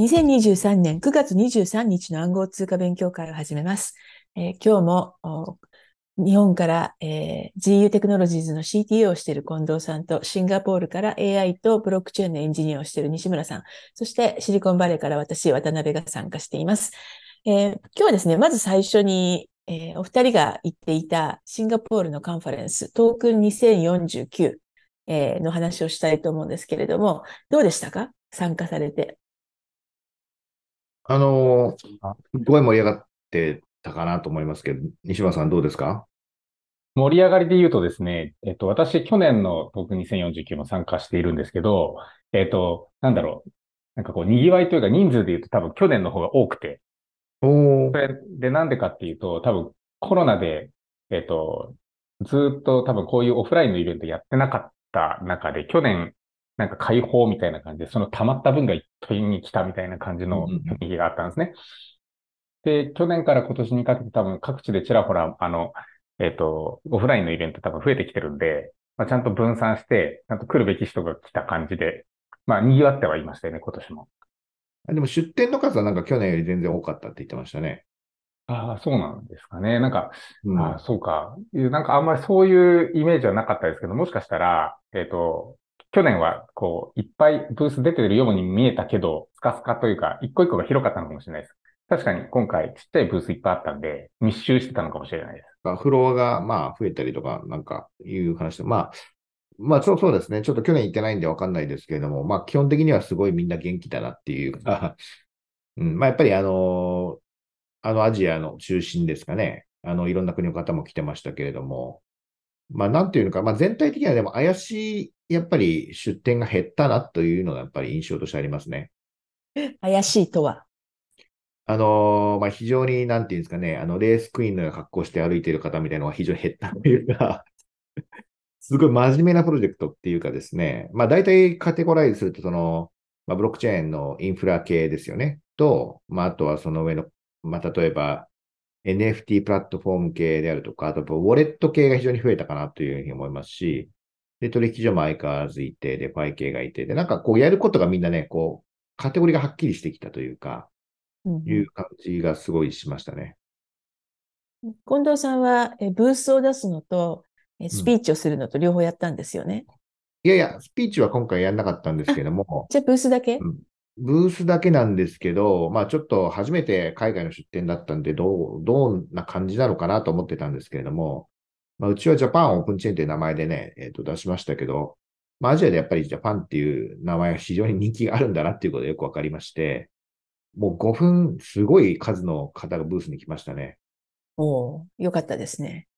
2023年9月23日の暗号通貨勉強会を始めます。えー、今日も日本から、えー、GU テクノロジーズの CTO をしている近藤さんと、シンガポールから AI とブロックチェーンのエンジニアをしている西村さん、そしてシリコンバレーから私、渡辺が参加しています。えー、今日はですね、まず最初に、えー、お二人が言っていたシンガポールのカンファレンス、トークン2049、えー、の話をしたいと思うんですけれども、どうでしたか？参加されて。あのすごい盛り上がってたかなと思いますけど、西村さんどうですか？盛り上がりで言うとですね、えっと、私、去年のトーク2049も参加しているんですけど、えっと、なんだろう。なんかこう、賑わいというか人数で言うと多分去年の方が多くて。おそれでなんでかっていうと、多分コロナで、えっと、ずっと多分こういうオフラインのイベントやってなかった中で、去年なんか解放みたいな感じで、その溜まった分が一気に来たみたいな感じの雰囲気があったんですね。で、去年から今年にかけて多分各地でちらほら、あの、えっ、ー、と、オフラインのイベント多分増えてきてるんで、まあ、ちゃんと分散して、ちゃんと来るべき人が来た感じで、まあ、賑わってはいましたよね、今年も。でも出店の数はなんか去年より全然多かったって言ってましたね。ああ、そうなんですかね。なんか、うん、ああそうか。なんかあんまりそういうイメージはなかったですけど、もしかしたら、えっ、ー、と、去年はこう、いっぱいブース出てるように見えたけど、スカスカというか、一個一個が広かったのかもしれないです。確かに今回ちっちゃいブースいっぱいあったんで、密集してたのかもしれないです。フロアがまあ増えたりとか、なんかいう話で、まあ、まあそうそうですね。ちょっと去年行ってないんでわかんないですけれども、まあ基本的にはすごいみんな元気だなっていう、うん、まあやっぱりあの、あのアジアの中心ですかね。あの、いろんな国の方も来てましたけれども、まあなんていうのか、まあ全体的にはでも怪しい、やっぱり出店が減ったなというのがやっぱり印象としてありますね。怪しいとは？あのー、まあ、非常に、なんていうんですかね、あの、レースクイーンのような格好して歩いている方みたいなのが非常に減ったというか。すごい真面目なプロジェクトっていうかですね、まあ、大体カテゴライズすると、その、まあ、ブロックチェーンのインフラ系ですよね。と、まあ、あとはその上の、まあ、例えば、NFT プラットフォーム系であるとか、あと、ウォレット系が非常に増えたかなというふうに思いますし、で、取引所も相変わらずいて、で、パイ系がいて、で、なんかこうやることがみんなね、こう、カテゴリーがはっきりしてきたというか、いう感じがすごいしましたね。近藤さんはブースを出すのとスピーチをするのと両方やったんですよね。いやいや、スピーチは今回やんなかったんですけども。じゃあブースだけ、うん、ブースだけなんですけど、まあちょっと初めて海外の出展だったんで、どう、どんな感じなのかなと思ってたんですけれども、まあうちはジャパンオープンチェーンという名前でね、えっ、ー、と出しましたけど、まあアジアでやっぱりジャパンっていう名前は非常に人気があるんだなっていうことがよくわかりまして、もう5分、すごい数の方がブースに来ましたね。およかったですね。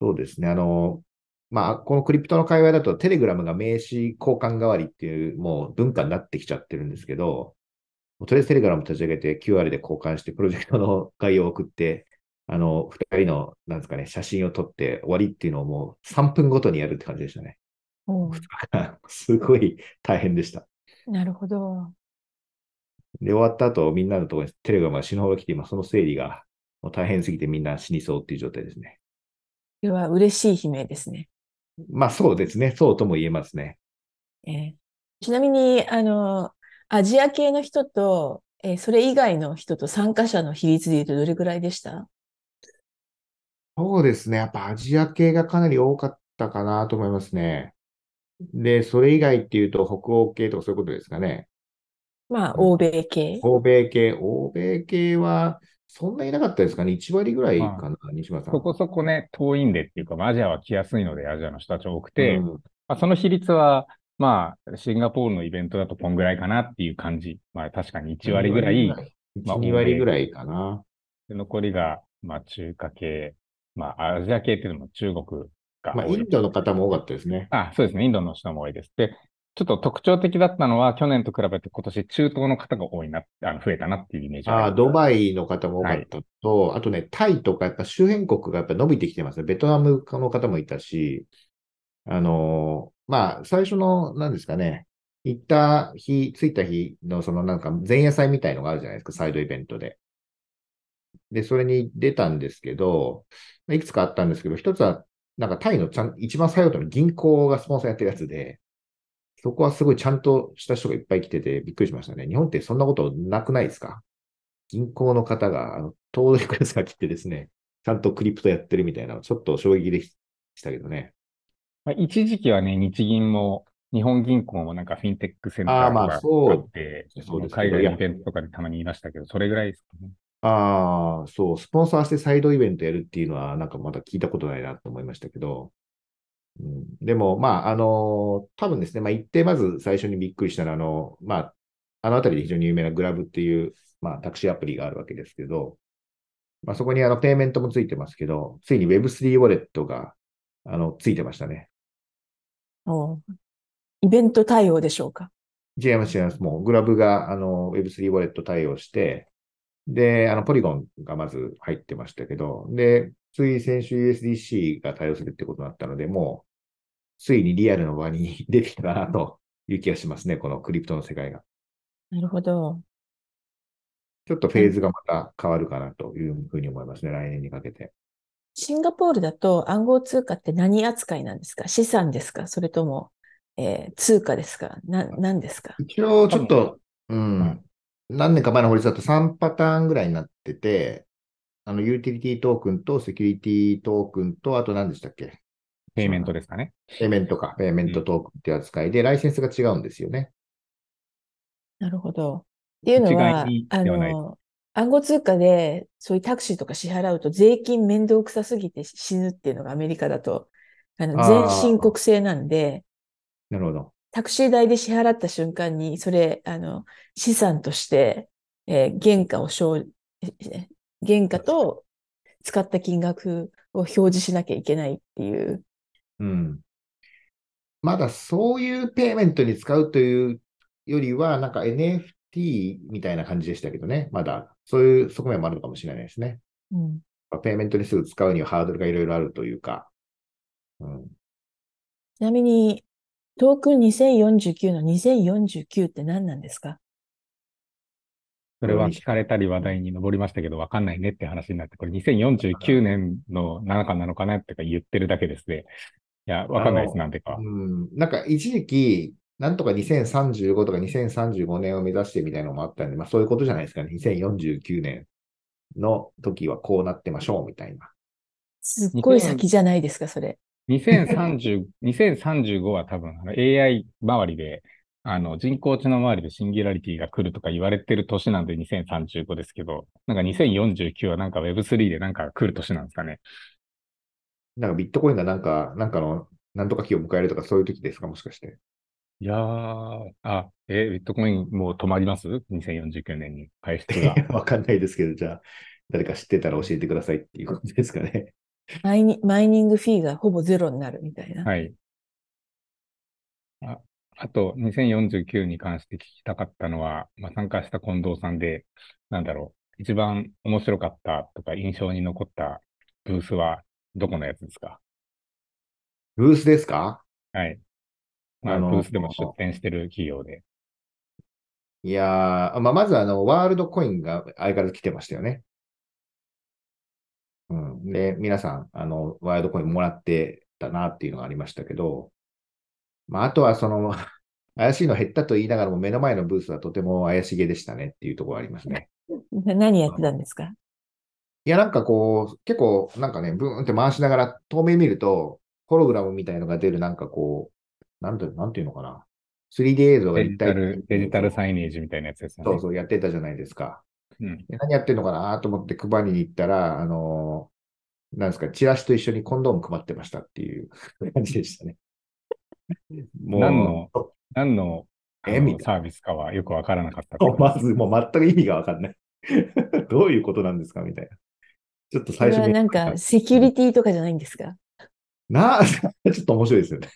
そうですね。あの、まあ、このクリプトの界隈だと、テレグラムが名刺交換代わりっていう、もう文化になってきちゃってるんですけど、とりあえずテレグラム立ち上げて QR で交換して、プロジェクトの概要を送って、あの、二人の、なんですかね、写真を撮って終わりっていうのをもう3分ごとにやるって感じでしたね。すごい大変でした。なるほど。で、終わった後、みんなのところにテレグラムが死ぬほど来て、今その整理がもう大変すぎてみんな死にそうっていう状態ですね。これは嬉しい悲鳴ですね。まあそうですね。そうとも言えますね。えー、ちなみに、あの、アジア系の人と、えー、それ以外の人と参加者の比率で言うとどれくらいでした？そうですね。やっぱアジア系がかなり多かったかなと思いますね。で、それ以外っていうと北欧系とかそういうことですかね。まあ、欧米系。欧米系。欧米系は、そんなになかったですかね ?1 割ぐらいかな、まあ、西村さん。そこそこね、遠いんでっていうか、アジアは来やすいので、アジアの人たち多くて、うん、まあ、その比率は、まあ、シンガポールのイベントだとこんぐらいかなっていう感じ。まあ、確かに1割ぐらい。1、まあ、2割ぐらいかな。で残りが、まあ、中華系。まあ、アジア系っていうのも中国が。まあ、インドの方も多かったですね。あ、そうですね。インドの人も多いです。で、ちょっと特徴的だったのは、去年と比べて今年中東の方が多いな、あの増えたなっていうイメージああ、ドバイの方も多かったと、はい、あとね、タイとかやっぱ周辺国がやっぱ伸びてきてますね。ベトナムの方もいたし、あのー、まあ、最初の、何ですかね、行った日、着いた日のそのなんか前夜祭みたいのがあるじゃないですか、サイドイベントで。で、それに出たんですけど、いくつかあったんですけど、一つは、なんかタイのちゃん一番最後の銀行がスポンサーやってるやつで、そこはすごいちゃんとした人がいっぱい来ててびっくりしましたね。日本ってそんなことなくないですか？銀行の方が、あの、遠いクラスが来てですね、ちゃんとクリプトやってるみたいなの、ちょっと衝撃でしたけどね。まあ、一時期はね、日銀も、日本銀行もなんかフィンテックセンターとあーまあかそうあって、そう海外のイベントとかでたまにいましたけど、それぐらいですかね。ああ、そう、スポンサーしてサイドイベントやるっていうのは、なんかまだ聞いたことないなと思いましたけど、うん、でも、まあ、あの多分ですね、まあ、行って、まず最初にびっくりしたのは、あの、まあ、あのあたりで非常に有名なグラブっていう、まあ、タクシーアプリがあるわけですけど、まあ、そこにあの、ペイメントもついてますけど、ついに Web3 ウォレットが、あの、ついてましたね。おうイベント対応でしょうか？違います、違います。もう、グラブが、あの、Web3 ウォレット対応して、で、あの、ポリゴンがまず入ってましたけど、で、つい先週 USDC が対応するってことになったので、もう、ついにリアルの場に出てきたなという気がしますね、このクリプトの世界が。なるほど。ちょっとフェーズがまた変わるかなというふうに思いますね、来年にかけて。シンガポールだと暗号通貨って何扱いなんですか？資産ですか？それとも、えー通貨ですか？な、何ですか？一応、ちょっと、ううん。ん、何年か前の法律だと3パターンぐらいになってて、あの、ユーティリティトークンとセキュリティトークンと、あと何でしたっけ？ペイメントですかね。ペイメントか、ペイメントトークンっていう扱いで、ライセンスが違うんですよね。なるほど。っていうのはあの、暗号通貨でそういうタクシーとか支払うと税金面倒くさすぎて死ぬっていうのがアメリカだと、あの、全申告制なんで、なるほど。タクシー代で支払った瞬間に、それ、あの、資産として、えー原価を生、え原価と使った金額を表示しなきゃいけないっていう。うん。まだそういうペイメントに使うというよりは、なんか NFT みたいな感じでしたけどね。まだ、そういう側面もあるのかもしれないですね。うん。ペイメントにすぐ使うにはハードルがいろいろあるというか。うん。ちなみに、トークン2049の2049って何なんですか？それは聞かれたり話題に上りましたけど、わかんないねって話になって、これ2049年の中なのかなってか言ってるだけですね。いや、わかんないです、なんでか。うん。なんか一時期、なんとか2035とか2035年を目指してみたいなのもあったんで、まあそういうことじゃないですかね。2049年の時はこうなってましょうみたいな。すっごい先じゃないですか、それ。2030、2035は多分あの AI 周りで、あの人工知能周りでシンギュラリティが来るとか言われてる年なんで2035ですけど、なんか2049はなんか Web3 でなんか来る年なんですかね。なんかビットコインがなんか、なんかの、なんとか期を迎えるとかそういう時ですか？もしかして。いやー、あ、え、ビットコインもう止まります ?2049 年に返出が。わかんないですけど、じゃあ、誰か知ってたら教えてくださいっていう感じですかね。マイニマイニングフィーがほぼゼロになるみたいな。はい。あ、あと、2049に関して聞きたかったのは、まあ、参加した近藤さんで、なんだろう、一番面白かったとか印象に残ったブースはどこのやつですか？ブースですか？はい。まあ、あのブースでも出展してる企業で。いやー、まあ、まずあの、ワールドコインが相変わらず来てましたよね。うん。で、皆さん、あの、ワールドコインもらってたなっていうのがありましたけど、まあ、あとはその、怪しいの減ったと言いながらも目の前のブースはとても怪しげでしたねっていうところがありますね。な何やってたんですか？いや、なんかこう、結構、なんかね、ブーンって回しながら、遠目見ると、ホログラムみたいのが出る、なんかこう、なんて、なんていうのかな。3D 映像がデジ立体タル、デジタルサイネージみたいなやつですよね。そうそう、やってたじゃないですか。うん。で何やってんのかなと思って配りに行ったら、あのーなんですか、チラシと一緒にコンドーム配ってましたっていう 感じでしたね。もう、何の何のえ？みサービスかはよくわからなかったな。まず、もう全く意味がわかんない。どういうことなんですかみたいな。ちょっと最初に。それはなんかセキュリティとかじゃないんですか？な、ちょっと面白いですよね。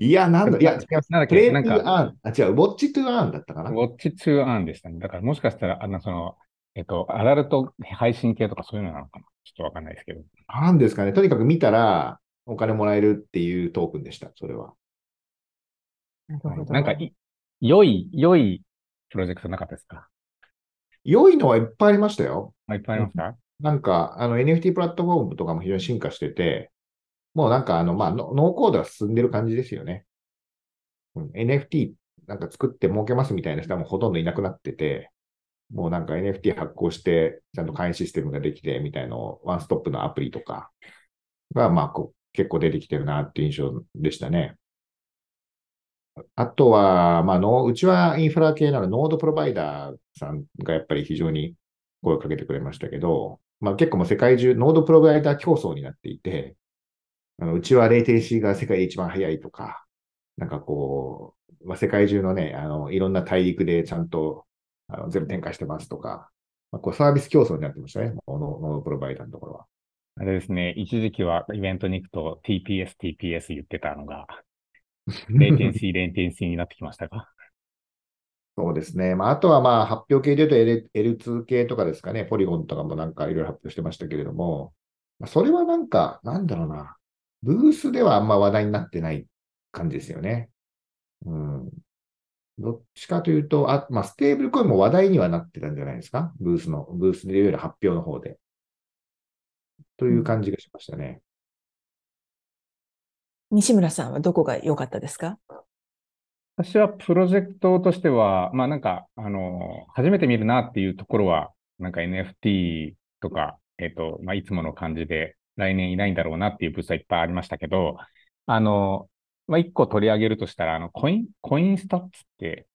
いや、なんだ、いや、違います。なんだっけ、なんか、あ、違う、ウォッチトゥアーンだったかな。ウォッチトゥーアンでしたね。だからもしかしたら、あの、その、えっと、アダルト配信系とかそういうのなのかなちょっとわかんないですけど。なんですかね。とにかく見たら、お金もらえるっていうトークンでした、それは。なるほど。なんかい、良い、良いプロジェクトなかったですか？良いのはいっぱいありましたよ。あいっぱいありました？なんか、あの NFT プラットフォームとかも非常に進化してて、もうなんかあの、まあ、ノーコードが進んでる感じですよね。うん、NFT なんか作って儲けますみたいな人はもうほとんどいなくなってて、もうなんか NFT 発行して、ちゃんと会員システムができてみたいのワンストップのアプリとかが、まあこう結構出てきてるなっていう印象でしたね。あとは、まあの、うちはインフラ系なのノードプロバイダーさんがやっぱり非常に声をかけてくれましたけど、まあ結構もう世界中ノードプロバイダー競争になっていて、あのうちはレイテンシーが世界で一番早いとか、なんかこう、まあ、世界中のね、あの、いろんな大陸でちゃんとあの全部展開してますとか、まあ、こうサービス競争になってましたね、ノードプロバイダーのところは。あれですね、一時期はイベントに行くと TPS、TPS 言ってたのが、レイテンシー、レイテンシーになってきましたか？そうですね。まあ、あとはまあ発表系で言うと L L2 系とかですかね、ポリゴンとかもなんかいろいろ発表してましたけれども、まあ、それはなんか、なんだろうな、ブースではあんま話題になってない感じですよね。うん。どっちかというと、あ、まあ、ステーブルコインも話題にはなってたんじゃないですか？ブースの、ブースでいわゆる発表の方で。という感じがしましたね。西村さんはどこが良かったですか？私はプロジェクトとしては、まあなんか、あの、初めて見るなっていうところは、なんか NFT とか、えっ、ー、と、まあいつもの感じで来年いないんだろうなっていうブースはいっぱいありましたけど、あの、まあ一個取り上げるとしたら、あの、コイン、コインスタッツって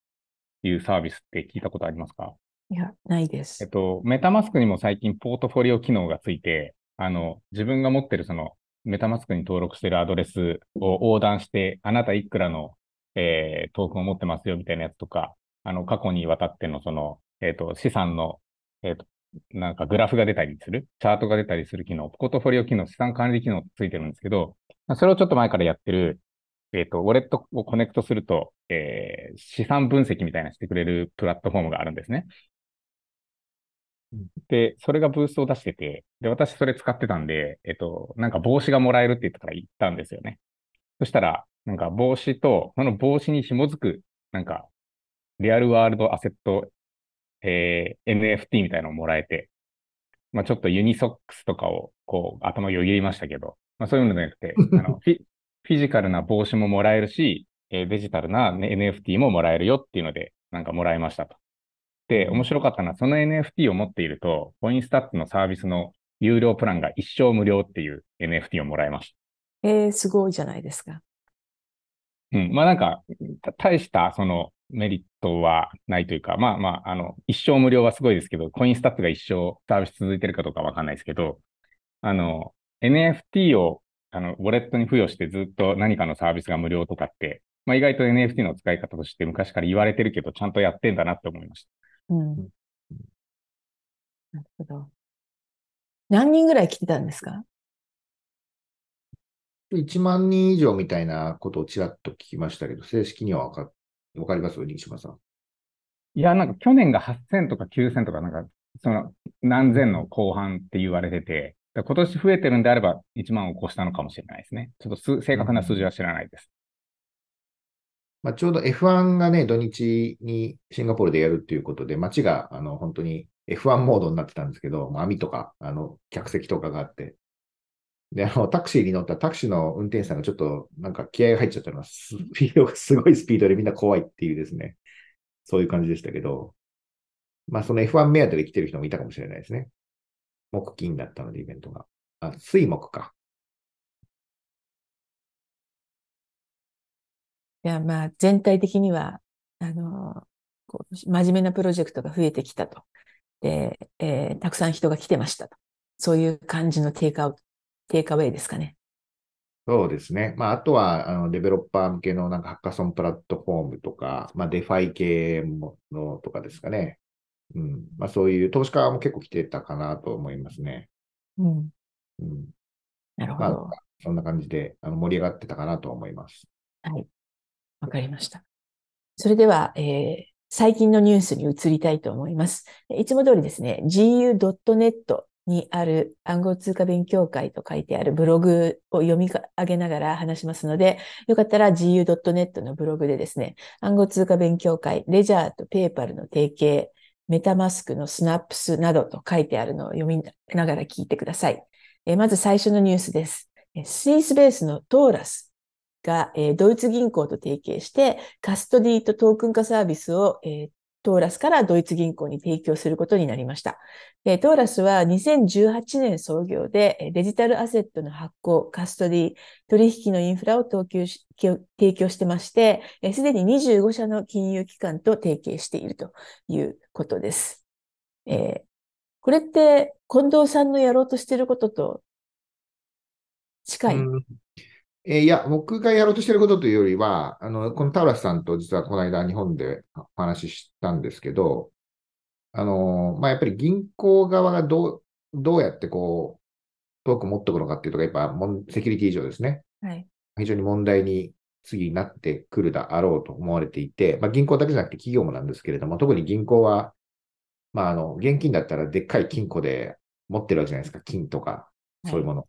いうサービスって聞いたことありますか？いや、ないです。えっと、メタマスクにも最近ポートフォリオ機能がついて、あの、自分が持ってるそのメタマスクに登録してるアドレスを横断して、あなたいくらのえー、トークンを持ってますよみたいなやつとか、あの、過去にわたってのその、えっ、ー、と、資産の、えっ、ー、と、なんかグラフが出たりする、チャートが出たりする機能、ポートフォリオ機能、資産管理機能ついてるんですけど、それをちょっと前からやってる、えっ、と、ウォレットをコネクトすると、えー、資産分析みたいなしてくれるプラットフォームがあるんですね。で、それがブースを出してて、で、私それ使ってたんで、えっと、なんか帽子がもらえるって言ったから行ったんですよね。そしたら、なんか帽子と、その帽子に紐づく、なんか、リアルワールドアセット、えー、NFT みたいなのをもらえて、まあちょっとユニソックスとかを、こう、頭をよぎりましたけど、まあそういうのじゃなくて、あのフィ、フィジカルな帽子ももらえるし、えー、デジタルな、ね、NFT ももらえるよっていうので、なんかもらいましたと。で、面白かったのは、その NFT を持っていると、コインスタッツのサービスの有料プランが一生無料っていう NFT をもらいました。えー、すごいじゃないですか。うん。まあなんか、大したそのメリットはないというか、まあまあ、あの、一生無料はすごいですけど、コインスタッツが一生サービス続いてるかどうかわかんないですけど、あの、NFT をあの、ウォレットに付与してずっと何かのサービスが無料とかって、まあ意外と NFT の使い方として昔から言われてるけど、ちゃんとやってんだなって思いました。うん。なるほど。何人ぐらい来てたんですか？1万人以上みたいなことをちらっと聞きましたけど、正式にはわかわかります？西島さん。いや、なんか去年が8000とか9000とか、なんか、その何千の後半って言われてて、今年増えてるんであれば1万を超したのかもしれないですね。ちょっと正確な数字は知らないです。まあ、ちょうど F1 がね、土日にシンガポールでやるっていうことで、街があの本当に F1 モードになってたんですけど、網とか、あの、客席とかがあって、で、タクシーに乗ったタクシーの運転手さんがちょっとなんか気合が入っちゃったのは、スピードがすごいスピードでみんな怖いっていうですね、そういう感じでしたけど、まあその F1 目当てで来てる人もいたかもしれないですね。木金だったので、イベントが。あ、水木か。いや、まあ全体的には、あの、こう真面目なプロジェクトが増えてきたと。で、えー、たくさん人が来てましたと。そういう感じのテイクアウトテイクアウェイですかね。そうですね。まあ、あとは、あの、デベロッパー向けのなんかハッカソンプラットフォームとか、まあ、デファイ系ものとかですかね。うん。まあ、そういう投資家も結構来てたかなと思いますね。うん。うん。なるほど。まあ、そんな感じであの盛り上がってたかなと思います。はい。わかりました。それでは、えー、最近のニュースに移りたいと思います。いつも通りですね、gu.net にある暗号通貨勉強会と書いてあるブログを読み上げながら話しますので、よかったら gu.net のブログでですね、暗号通貨勉強会、レジャーとペーパルの提携、メタマスクのスナップスなどと書いてあるのを読みながら聞いてください。えまず最初のニュースです。スイスベースのトーラスが、えドイツ銀行と提携して、カストディとトークン化サービスを、えトーラスからドイツ銀行に提供することになりました。トーラスは2018年創業で、デジタルアセットの発行、カストディ、取引のインフラを供給し提供してまして、すでに25社の金融機関と提携しているということです。えーこれって、近藤さんのやろうとしていることと近い？うんえーいや、僕がやろうとしてることというよりは、あの、このタウラスさんと実はこの間日本でお話ししたんですけど、あの、まあ、やっぱり銀行側がどう、どうやってこう、トークン持っておくのかっていうところが、やっぱセキュリティ上ですね。はい。非常に問題に次になってくるだろうと思われていて、まあ、銀行だけじゃなくて企業もなんですけれども、特に銀行は、まあ、あの、現金だったらでっかい金庫で持ってるわけじゃないですか。金とか、そういうもの。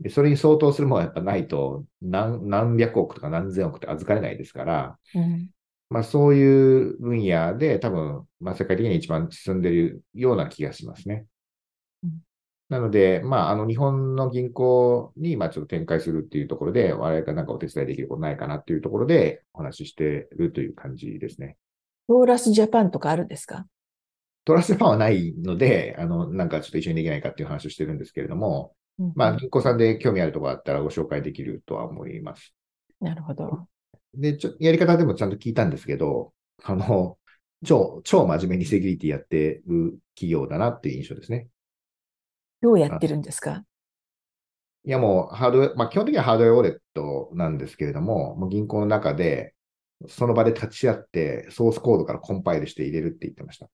で、それに相当するものがやっぱないと、何、何百億とか何千億って預かれないですから、うん。まあそういう分野で多分、まあ世界的に一番進んでいるような気がしますねうん。なので、まああの日本の銀行にまあちょっと展開するっていうところで、我々がなんかお手伝いできることないかなっていうところでお話ししているという感じですね。トーラスジャパンとかあるんですか？トラストファンはないので、あの、なんかちょっと一緒にできないかっていう話をしてるんですけれども、まあ銀行さんで興味あるところあったらご紹介できるとは思います。なるほど。で、ちょ、やり方でもちゃんと聞いたんですけど、あの、超、超真面目にセキュリティやってる企業だなっていう印象ですね。どうやってるんですか？いやもう、ハードウェア、まあ基本的にはハードウェアウォレットなんですけれども、もう銀行の中で、その場で立ち会って、ソースコードからコンパイルして入れるって言ってました。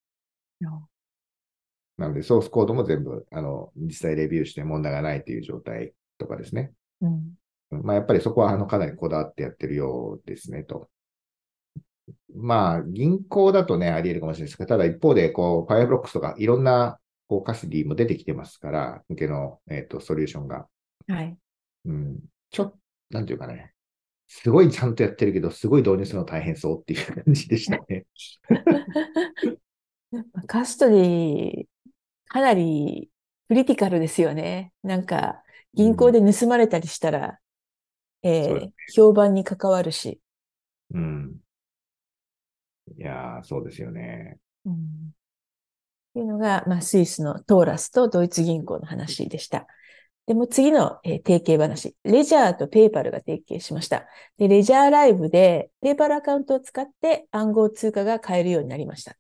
なので、ソースコードも全部、あの、実際レビューして問題がないという状態とかですね。うん。まあ、やっぱりそこは、あの、かなりこだわってやってるようですね、と。まあ、銀行だとね、あり得るかもしれないですけど、ただ一方で、こう、Fireblocks とかいろんな、こう、カスディも出てきてますから、向けの、えっ、と、ソリューションが。はい。うん。ちょっと、なんていうかね、すごいちゃんとやってるけど、すごい導入するの大変そうっていう感じでしたね。カストディ、かなりクリティカルですよね。なんか、銀行で盗まれたりしたら、えーそうです評判に関わるし。うん。いやー、そうですよね。うん。っていうのが、まあ、スイスのトーラスとドイツ銀行の話でした。でも次の、えー提携話。レジャーとペイパルが提携しました。で、レジャーライブでペイパルアカウントを使って暗号通貨が買えるようになりました。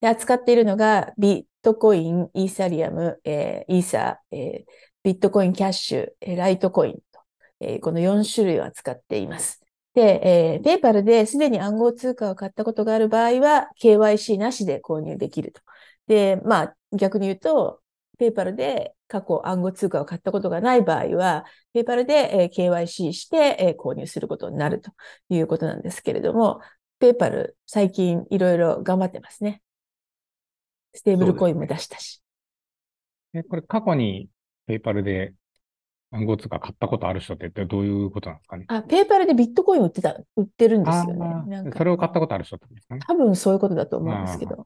で、扱っているのがビットコイン、イーサリアム、えーイーサー、えービットコインキャッシュ、えライトコインと、えーこの4種類を扱っています。で、えー、ペイパルですでに暗号通貨を買ったことがある場合は、KYC なしで購入できると。で、まあ、逆に言うと、ペイパルで過去暗号通貨を買ったことがない場合は、ペイパルで、えー KYC して、えー購入することになるということなんですけれども、ペイパル最近いろいろ頑張ってますね。ステーブルコインも出したし。え、これ過去にペイパルで暗号通貨買ったことある人ってどういうことなんですかね？あ、ペイパルでビットコイン売ってた、売ってるんですよね。あーなんかそれを買ったことある人ってことですかね？多分そういうことだと思うんですけど。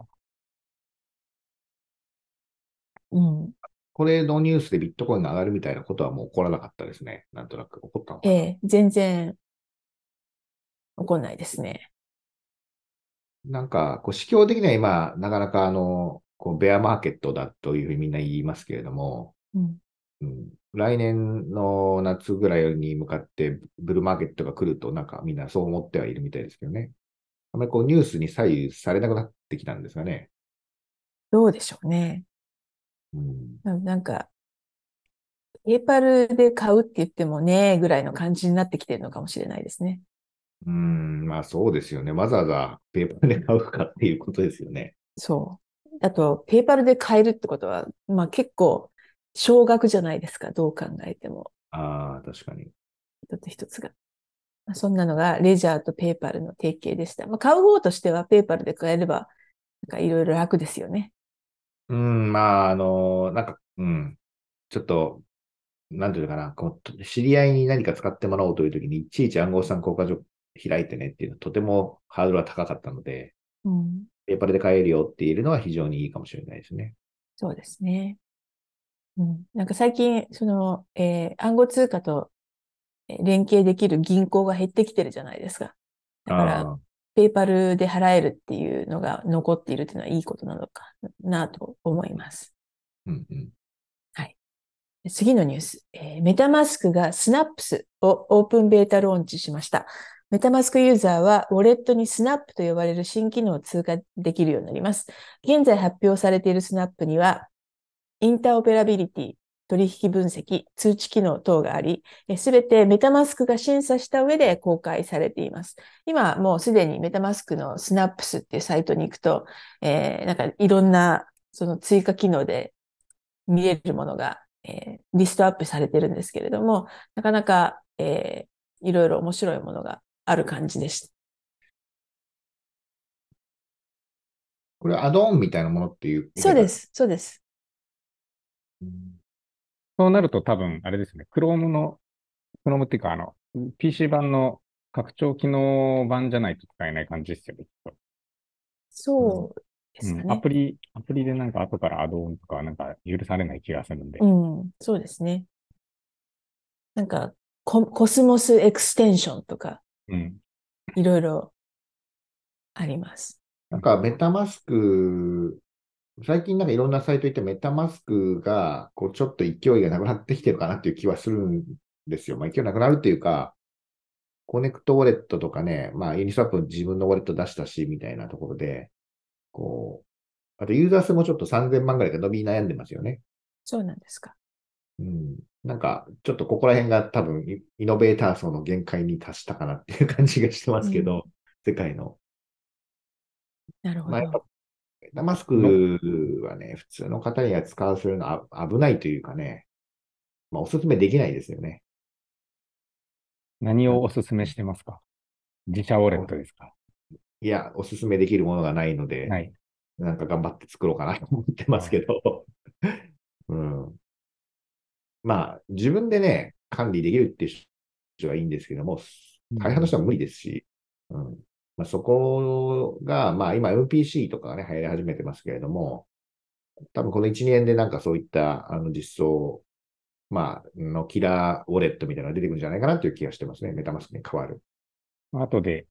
うん。これのニュースでビットコインが上がるみたいなことはもう起こらなかったですね。なんとなく起こったの。ええ、全然起こんないですね。なんか、こう、市況的には今、なかなかあの、こう、ベアマーケットだというふうにみんな言いますけれども、うん。うん、来年の夏ぐらいに向かってブルーマーケットが来ると、なんかみんなそう思ってはいるみたいですけどね。あまりこうニュースに左右されなくなってきたんですがね。どうでしょうね。うん、ななんか、ペーパルで買うって言ってもね、ぐらいの感じになってきてるのかもしれないですね。うん、まあそうですよね。わざわざペーパーで買うかっていうことですよね。そう。あと、ペーパルで買えるってことは、まあ結構、少額じゃないですか。どう考えても。ああ、確かに。一つ一つが。まあそんなのが、レジャーとペーパルの提携でした。まあ買う方としては、ペーパルで買えれば、なんかいろいろ楽ですよね。うん、まあ、あの、なんか、うん、ちょっと、なんていうのかな、こう、知り合いに何か使ってもらおうというときに、いちいち暗号資産交換所開いてねっていうのは、とてもハードルは高かったので、うん。ペーパルで買えるよって言えるのは非常にいいかもしれないですね。そうですね。うん。なんか最近、その、えー暗号通貨と連携できる銀行が減ってきてるじゃないですか。だから、あペーパルで払えるっていうのが残っているっていうのはいいことなのかなと思います。ーうんうん。次のニュース、えーメタマスクがスナップスをオープンベータローンチしました。メタマスクユーザーはウォレットにスナップと呼ばれる新機能を通過できるようになります。現在発表されているスナップには、インターオペラビリティ、取引分析、通知機能等があり、すべてメタマスクが審査した上で公開されています。今もうすでにメタマスクのスナップスっていうサイトに行くと、えーなんかいろんなその追加機能で見れるものが、えーリストアップされてるんですけれども、なかなか、えーいろいろ面白いものがある感じでした。これはアドオンみたいなものっていう。そうで。す、そうです。そうなると多分、あれですね、Chrome の、Chrome っていうか、あの、PC 版の拡張機能版じゃないと使えない感じですよね、きっと。そうですかうん、アね。プリ、アプリでなんか後からアドオンとかはなんか許されない気がするんで。うん、そうですね。なんかコ、 Cosmos extension とか、うん。いろいろあります。なんかメタマスク、最近なんかいろんなサイト行ってメタマスクが、こうちょっと勢いがなくなってきてるかなっていう気はするんですよ。まあ勢いなくなるっていうか、 connect wallet とかね、まあユニスワップ自分のウォレット出したし、みたいなところで、こう、あとユーザー数もちょっと3000万ぐらいが伸び悩んでますよね。そうなんですか。うん。なんか、ちょっとここら辺が多分イイノベーター層の限界に達したかなっていう感じがしてますけど、世界の。なるほまあ、やっぱど。、メタマスクはね、普通の方には使わせるのは危ないというかね、まあ、おすすめできないですよね。何をおすすめしてますか？自社ウォレットですか？いや、おすすめできるものがないので、はい。なんか頑張って作ろうかなと思ってますけど、うん。まあ、自分でね、管理できるっていう人はいいんですけども、大半の人は無理ですし、うん。まあ、そこが、まあ今 MPC とかがね、流行り始めてますけれども、多分この1、2年でなんかそういったあの実装、まあ、のキラーウォレットみたいなのが出てくるんじゃないかなという気がしてますね。メタマスクに変わる。後で、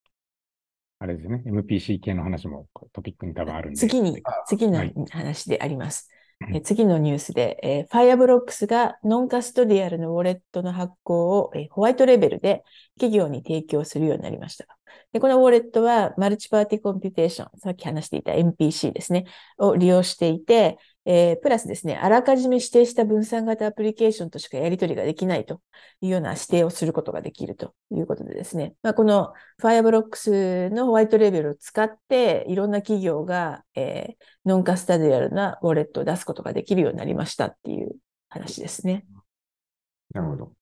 あれですね、MPC 系の話もトピックに多分あるんで。次にあ、次のはい話であります。え次のニュースで、えー Fireblocks がノンカストリアルのウォレットの発行を、えーホワイトレベルで企業に提供するようになりました。でこのウォレットはマルチパーティーコンピュテーション、さっき話していた MPC ですね、を利用していて、えープラスですね、あらかじめ指定した分散型アプリケーションとしかやり取りができないというような指定をすることができるということでですね、まあ、この Fireblocks のホワイトレベルを使って、いろんな企業が、えーノンカスタディアルなウォレットを出すことができるようになりましたっていう話ですね。なるほど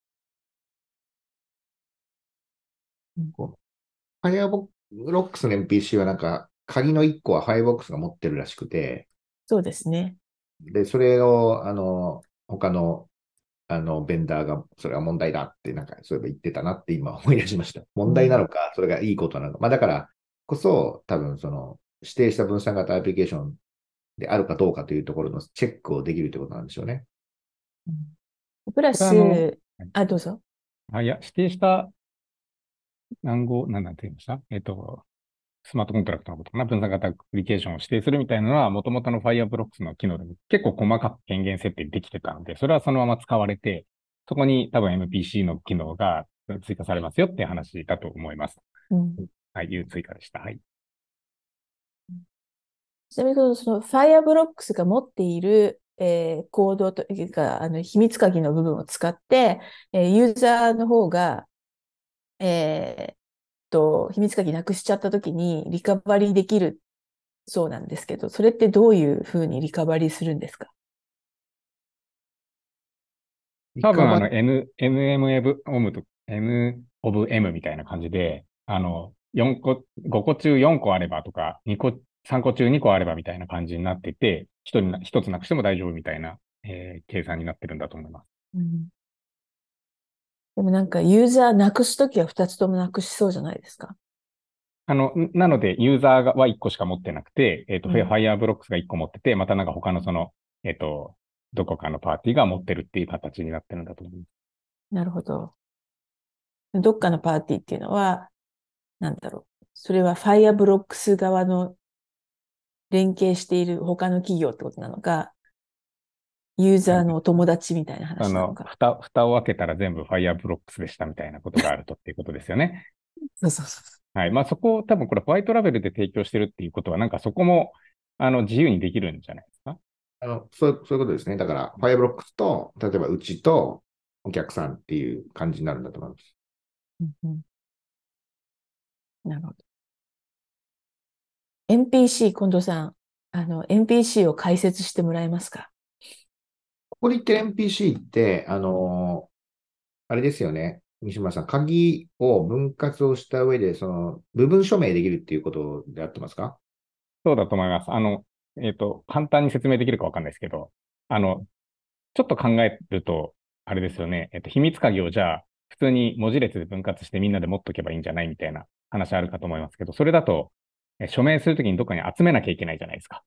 Fireblocks の MPC はなんか、鍵の1個は Fireblocks が持ってるらしくて、そうですね。で、それを、あの、他の、あの、ベンダーが、それは問題だって、なんか、そういえば言ってたなって今思い出しました。問題なのか、それがいいことなのか。まあ、だからこそ、多分、その、指定した分散型アプリケーションであるかどうかというところのチェックをできるということなんでしょうね。プラスこれ、あ、どうぞ。あ、いや、指定した暗号、なんて言いました？えっと、スマートコントラクトのことかな、分散型アプリケーションを指定するみたいなのは、もともとの Fireblocks の機能でも結構細かく権限設定できてたので、それはそのまま使われて、そこに多分 MPC の機能が追加されますよっていう話だと思います。うんはい、いう追加でした。はい。ちなみに、その Fireblocks が持っている、えーコードというか、あの、秘密鍵の部分を使って、えーユーザーの方が、えーっと、秘密鍵なくしちゃったときにリカバリーできるそうなんですけど、それってどういうふうにリカバリーするんですか？多分あのリ N、NM オムと N of M みたいな感じで、あの、4個、5個中4個あればとか、2個、3個中2個あればみたいな感じになってて、1人な、1つなくしても大丈夫みたいな、えー計算になってるんだと思います。うんでもなんかユーザーなくすときは2つともなくしそうじゃないですかあの、んなので、ユーザーがは1個しか持ってなくて、えっ、と、うん Fireblocks が1個持ってて、またなんか他のその、えっ、と、どこかのパーティーが持ってるっていう形になってるんだと思います。なるほど。どっかのパーティーっていうのは、なんだろう。それは Fireblocks 側の連携している他の企業ってことなのか、ユーザーのお友達みたいなあの、話なのか。蓋、蓋を開けたら全部 Fireblocks でしたみたいなことがあるとっていうことですよね。そうそうそはい。まあそこを多分これホワイトラベルで提供してるっていうことは、なんかそこも、あの、自由にできるんじゃないですか？あのそうそういうことですね。だから、Fireblocks と、例えばうちとお客さんっていう感じになるんだと思います。う。うんうんなるほど。NPC、近藤さん、あの、NPC を解説してもらえますか？ここで言ってる NPC って、あのあれですよね。西村さん、鍵を分割をした上で、その、部分署名できるっていうことであってますか？そうだと思います。あの、えっ、と、簡単に説明できるかわかんないですけど、あの、ちょっと考えると、あれですよね。えっ、と、秘密鍵をじゃあ、普通に文字列で分割してみんなで持っとけばいいんじゃないみたいな話あるかと思いますけど、それだと、え署名するときにどっかに集めなきゃいけないじゃないですか。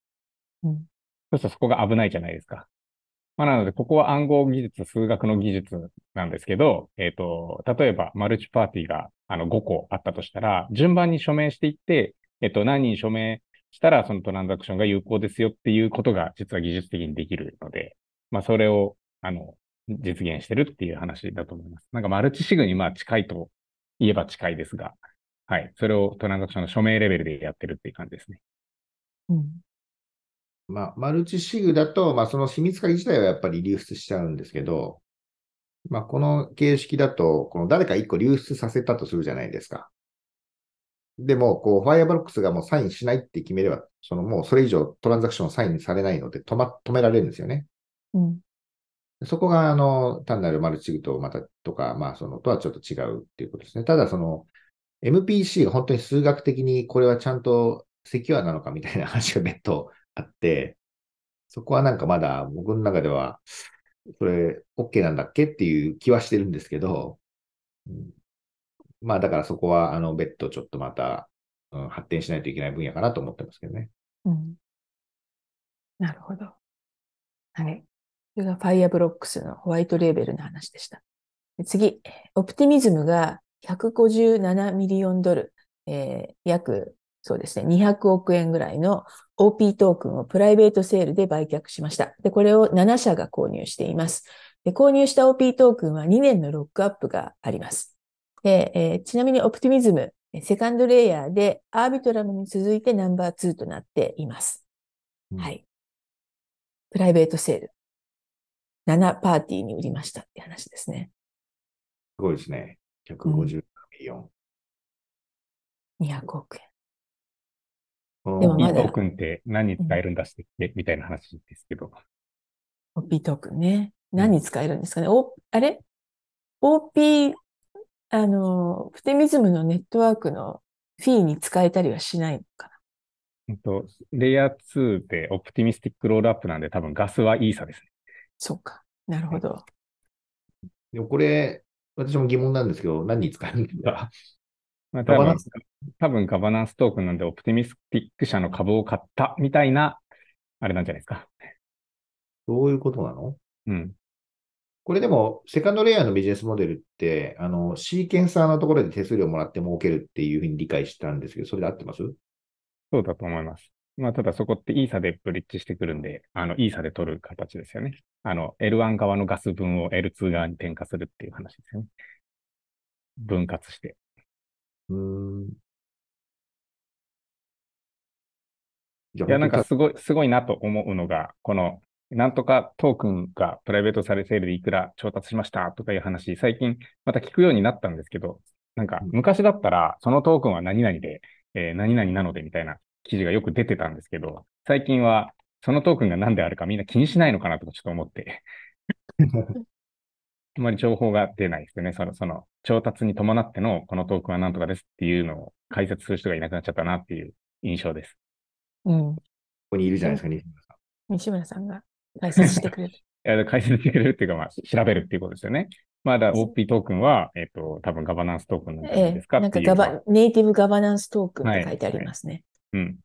うんそうするとそこが危ないじゃないですか。まあ、なので、ここは暗号技術、数学の技術なんですけど、えっ、と、例えば、マルチパーティーが、あの、5個あったとしたら、順番に署名していって、えっ、と、何人署名したら、そのトランザクションが有効ですよっていうことが、実は技術的にできるので、まあ、それを、あの、実現してるっていう話だと思います。なんか、マルチシグに、まあ、近いと言えば近いですが、はい。それをトランザクションの署名レベルでやってるっていう感じですね。うん。まあ、マルチシグだと、まあ、その秘密鍵自体はやっぱり流出しちゃうんですけど、まあ、この形式だと、この誰か一個流出させたとするじゃないですか。でも、こう、ファイアブロックスがもうサインしないって決めれば、そのもうそれ以上トランザクションをサインされないので止ま、止められるんですよね。うん。そこが、あの、単なるマルチシグとまた、とか、まあ、その、とはちょっと違うっていうことですね。ただ、その、MPC が本当に数学的にこれはちゃんとセキュアなのかみたいな話が別途あって、そこはなんかまだ僕の中では、それ OK なんだっけっていう気はしてるんですけど、うんまあだからそこはあの別途ちょっとまた、うん発展しないといけない分野かなと思ってますけどね。うん。なるほど。はい。それが Fireblocks のホワイトレーベルの話でした。次、オプティミズムが157ミリオンドル、えー約、そうですね、200億円ぐらいの OP トークンをプライベートセールで売却しました。で、これを7社が購入しています。で、購入した OP トークンは2年のロックアップがあります。で、えーちなみにオプティミズム、セカンドレイヤーでアービトラムに続いてナンバー2となっています。うんはい。プライベートセール。7パーティーに売りましたって話ですね。すごいですね。150ミリオン。200億円。でもまだいいトークンって何に使えるんだっけ？みたいな話ですけど。OP トークンね。何に使えるんですかね？お、あれ ?OP、あの、プテミズムのネットワークのフィーに使えたりはしないのかうんと、レイヤー2でオプティミスティックロールアップなんで多分ガスはイーサですね。そうか。なるほど。でもこれ、私も疑問なんですけど、何に使えるんですか？まあ、多分ガバナンス、多分ガバナンストークンなんでオプティミスティック社の株を買ったみたいな、あれなんじゃないですか。どういうことなの？うん。これでも、セカンドレイヤーのビジネスモデルって、あの、シーケンサーのところで手数料もらって儲けるっていうふうに理解したんですけど、それで合ってます？そうだと思います。まあ、ただそこってイーサでブリッジしてくるんで、あの、イーサで取る形ですよね。あの、L1 側のガス分を L2 側に転嫁するっていう話ですよね。分割して。うーん。いや、なんか本すごい、すごいなと思うのが、この、なんとかトークンがプライベートされセールでいくら調達しましたとかいう話、最近また聞くようになったんですけど、なんか昔だったら、そのトークンは何々で、えー何々なのでみたいな記事がよく出てたんですけど、最近はそのトークンが何であるかみんな気にしないのかなとかちょっと思って、あまり情報が出ないですよね。その、その、調達に伴ってのこのトークンは何とかですっていうのを解説する人がいなくなっちゃったなっていう印象です。うん。ここにいるじゃないですか、西村さ西村さんが解説してくれる。いや解説してくれるっていうか、まあ、調べるっていうことですよね。まだ OP トークンは、えっ、と、多分ガバナンストークンなんじゃないええ、ですかなんっていうのは。かガバ、ネイティブガバナンストークンって書いてありますね。うん。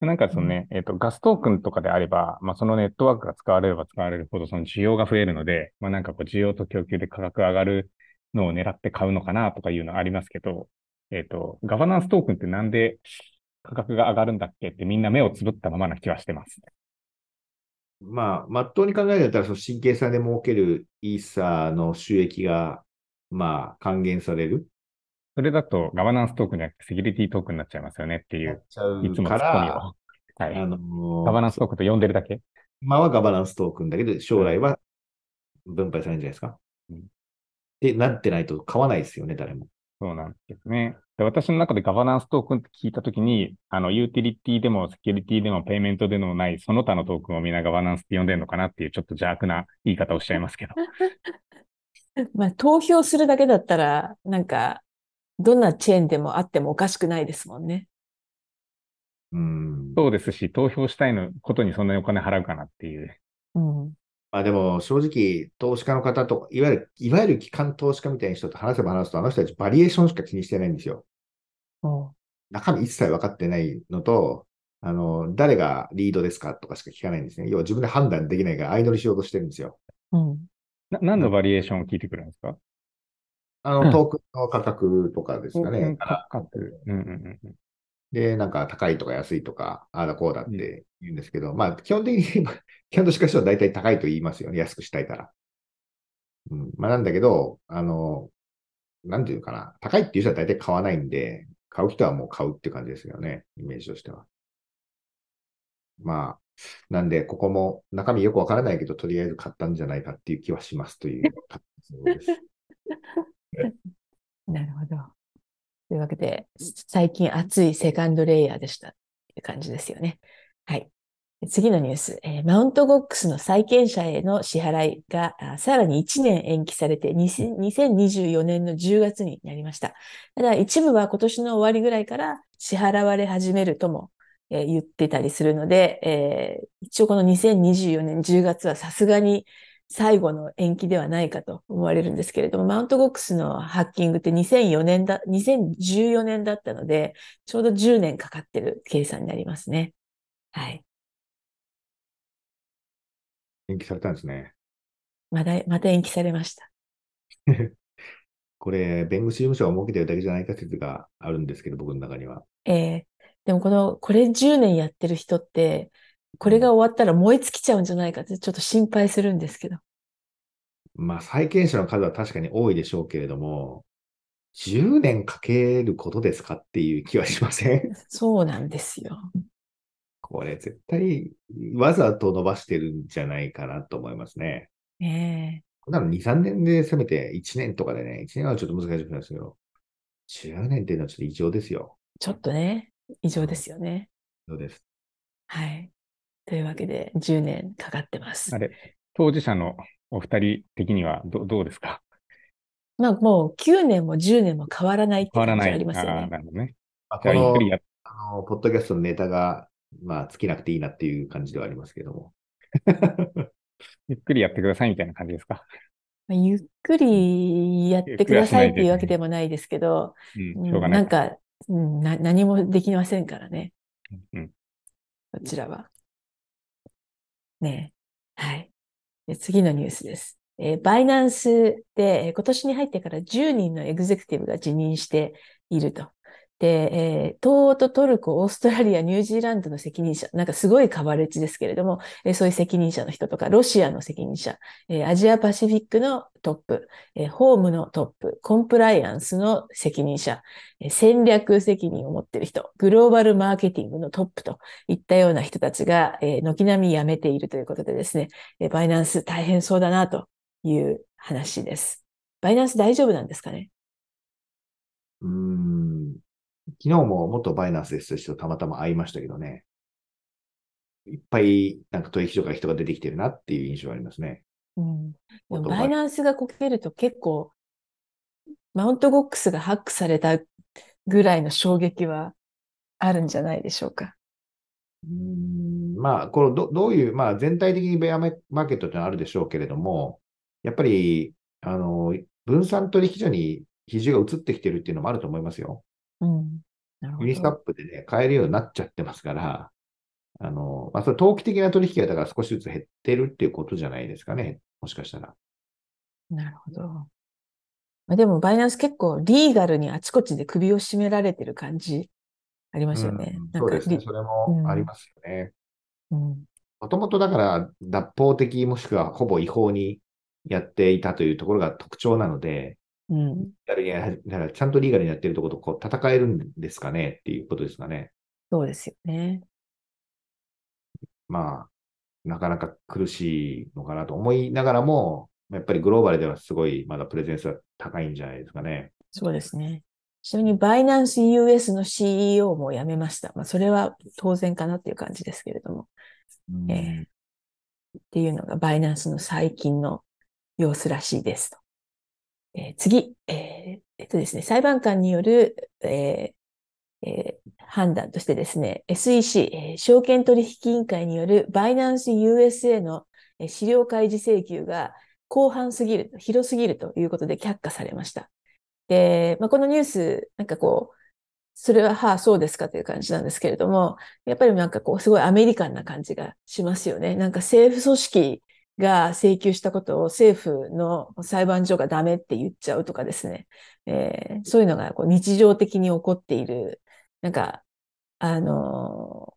なんかそのね、えっ、と、ガストークンとかであれば、まあ、そのネットワークが使われれば使われるほど、その需要が増えるので、まあ、なんかこう、需要と供給で価格が上がるのを狙って買うのかなとかいうのありますけど、えっ、と、ガバナンストークンってなんで価格が上がるんだっけってみんな目をつぶったままな気はしてます。まあ、まっとうに考えたら、その神経差で儲けるイーサーの収益が、まあ、還元される。それだとガバナンストークンじゃなくてセキュリティトークンになっちゃいますよねっていう、ちゃういつもかツッコミを。ら、はい。あのーガバナンストークンと呼んでるだけ？今はガバナンストークンだけど、将来は分配されるんじゃないですか？うんで、なってないと買わないですよね、誰も。そうなんですね。で私の中でガバナンストークンって聞いたときに、あの、ユーティリティでもセキュリティでもペイメントでもない、その他のトークンをみんなガバナンスって呼んでるのかなっていうちょっと邪悪な言い方をしちゃいますけど。まあ、投票するだけだったら、なんか、どんなチェーンでもあってもおかしくないですもんね。うん。そうですし、投票したいのことにそんなにお金払うかなっていう。うん。まあでも、正直、投資家の方と、いわゆる、いわゆる機関投資家みたいな人と話せば話すと、あの人たちバリエーションしか気にしてないんですよ。お中身一切分かってないのと、あの、誰がリードですかとかしか聞かないんですね。要は自分で判断できないから相乗りしようとしてるんですよ。うん。な何のバリエーションを聞いてくるんですか？あの、うんトークンの価格とかですかね。トークン価格。うんうんうんうん。で、なんか高いとか安いとか、ああだこうだって言うんですけど、まあ基本的に、基本としかしは大体高いと言いますよね。安くしたいから。うん。まあなんだけど、あの、なんていうかな。高いっていう人は大体買わないんで、買う人はもう買うって感じですよね。イメージとしては。まあ、なんで、ここも中身よくわからないけど、とりあえず買ったんじゃないかっていう気はしますというそうです。なるほど。というわけで、最近熱いセカンドレイヤーでしたっていう感じですよね。はい。次のニュース、えーマウントゴックスの債権者への支払いがさらに1年延期されて2000 2024年の10月になりました。ただ一部は今年の終わりぐらいから支払われ始めるとも、えー言ってたりするので、えー一応この2024年10月はさすがに最後の延期ではないかと思われるんですけれども、マウントゴックスのハッキングって2004年だ、2014年だったので、ちょうど10年かかってる計算になりますね。はい。延期されたんですね。まだ、また延期されました。これ、弁護士事務所が儲けてるだけじゃないか説があるんですけど、僕の中には。えーでもこの、これ10年やってる人って、これが終わったら燃え尽きちゃうんじゃないかってちょっと心配するんですけど。まあ、債権者の数は確かに多いでしょうけれども、10年かけることですかっていう気はしません？そうなんですよ。これ絶対わざと伸ばしてるんじゃないかなと思いますね。えこんなの2、3年でせめて1年とかでね、1年はちょっと難しくなるんですけど、10年っていうのはちょっと異常ですよ。ーちょっとね、異常ですよね。そうです。はい。というわけで、10年かかってますあ。れ、当事者のお二人的にはどどうですか？まあもう9年も10年も変わらないって変わらない。感じありますよあーね。なるほどね。このあの、ポッドキャストのネタが、まあ、尽きなくていいなっていう感じではありますけども。ゆっくりやってくださいみたいな感じですか？まあゆっくりやってくださいっていうわけでもないですけど。なんか、うんな、何もできませんからね、うん、こちらは。ね。はい。次のニュースです。えーバイナンスで、今年に入ってから10人のエグゼクティブが辞任していると。で、えー東欧とトルコ、オーストラリア、ニュージーランドの責任者、なんかすごいカバレッジですけれども、えーそういう責任者の人とか、ロシアの責任者、えーアジアパシフィックのトップ、えーホームのトップ、コンプライアンスの責任者、えー戦略責任を持っている人、グローバルマーケティングのトップといったような人たちが、えー軒並み辞めているということでですね、えーバイナンス大変そうだなという話です。バイナンス大丈夫なんですかね？うーん。昨日も元バイナンスです人たまたま会いましたけどね。いっぱいなんか取引所から人が出てきてるなっていう印象がありますね。うん、バイナンスがこけると結構、マウントゴックスがハックされたぐらいの衝撃はあるんじゃないでしょうか。うーんまあ、これど、どういう、まあ、全体的にベアマーケットってのはあるでしょうけれども、やっぱり、あの、分散取引所に比重が移ってきてるっていうのもあると思いますよ。うん。なるほユニスタッど。プでね、買えるようになっちゃってますから、あの、まあ、それ投機的な取引がだから少しずつ減ってるっていうことじゃないですかね。もしかしたら。なるほど。まあ、でも、バイナンス結構リーガルにあちこちで首を絞められてる感じありますよね。そうですね。リそれもありますよね。うん、もともとだから脱法的もしくはほぼ違法にやっていたというところが特徴なので、うん、ちゃんとリーガルにやってるところとこう戦えるんですかねっていうことですかね。そうですよね。まあ、なかなか苦しいのかなと思いながらも、やっぱりグローバルではすごいまだプレゼンスは高いんじゃないですかね。そうですね。ちなみに、バイナンス US の CEO も辞めました。まあ、それは当然かなっていう感じですけれども。うんえーっていうのがバイナンスの最近の様子らしいですと。えー次、えーえっとですね、裁判官による、えーえー判断としてですね、SEC、えー証券取引委員会によるバイナンス USA の資料開示請求が広範すぎる、広すぎるということで却下されました。で、まあ、このニュース、なんかこう、それは、はあ、そうですかという感じなんですけれども、やっぱりなんかこう、すごいアメリカンな感じがしますよね。なんか政府組織が請求したことを政府の裁判所がダメって言っちゃうとかですね。えーそういうのがこう日常的に起こっている。なんか、あの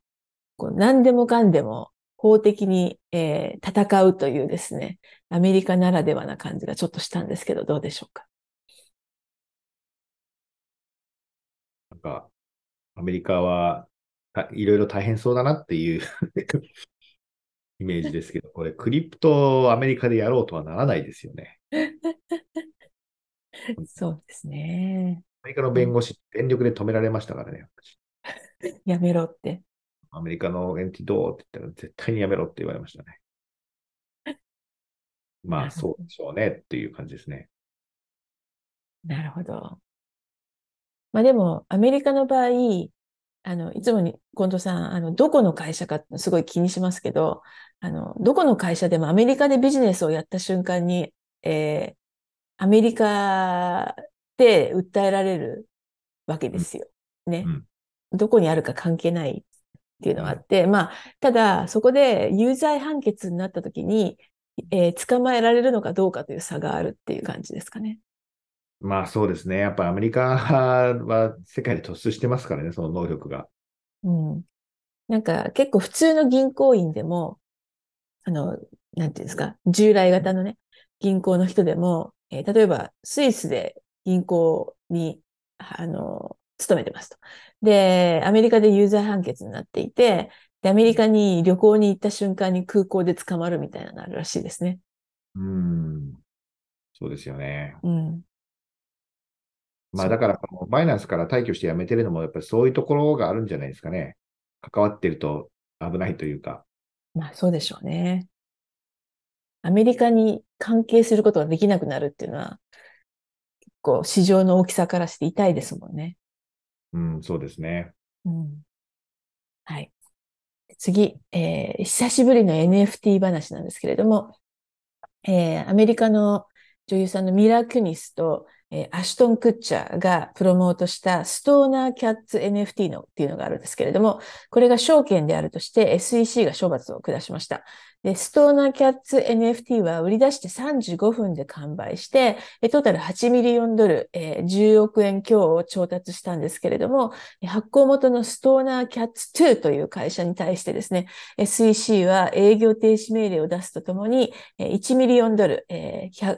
こう何でもかんでも法的に、えー戦うというですね、アメリカならではな感じがちょっとしたんですけど、どうでしょうか？なんか、アメリカはいろいろ大変そうだなっていうイメージですけど、これ、クリプトをアメリカでやろうとはならないですよね。そうですね。アメリカの弁護士、全力で止められましたからね。やめろって。アメリカのエンティドーって言ったら絶対にやめろって言われましたね。まあ、そうでしょうねっていう感じですね。なるほど。まあでも、アメリカの場合、あの、いつもに、近藤さん、あの、どこの会社かすごい気にしますけど、あの、どこの会社でもアメリカでビジネスをやった瞬間に、えーアメリカで訴えられるわけですよ。ね。うんどこにあるか関係ないっていうのがあって、まあ、ただ、そこで有罪判決になった時に、えー捕まえられるのかどうかという差があるっていう感じですかね。まあそうですね。やっぱアメリカは世界で突出してますからね、その能力が。うん。なんか結構普通の銀行員でも、あの、なんていうんですか、従来型のね、銀行の人でも、えー例えばスイスで銀行に、あの、勤めてますと。で、アメリカで有罪判決になっていて、で、アメリカに旅行に行った瞬間に空港で捕まるみたいなのあるらしいですね。うん。そうですよね。うん。まあだから、バイナンスから退去してやめてるのも、やっぱりそういうところがあるんじゃないですかね。関わってると危ないというか。まあそうでしょうね。アメリカに関係することができなくなるっていうのは、結構市場の大きさからして痛いですもんね。うん、そうですね。うん。はい。次、えー久しぶりの NFT 話なんですけれども、えーアメリカの女優さんのミラ・クニスと、えーアシュトン・クッチャーがプロモートしたストーナーキャッツ NFT のっていうのがあるんですけれども、これが証券であるとして SEC が処罰を下しました。で、ストーナーキャッツ NFT は売り出して35分で完売して、トータル8ミリオンドル、えー10億円強を調達したんですけれども、発行元のストーナーキャッツ2という会社に対してですね、SEC は営業停止命令を出すとともに、1ミリオンドル、えー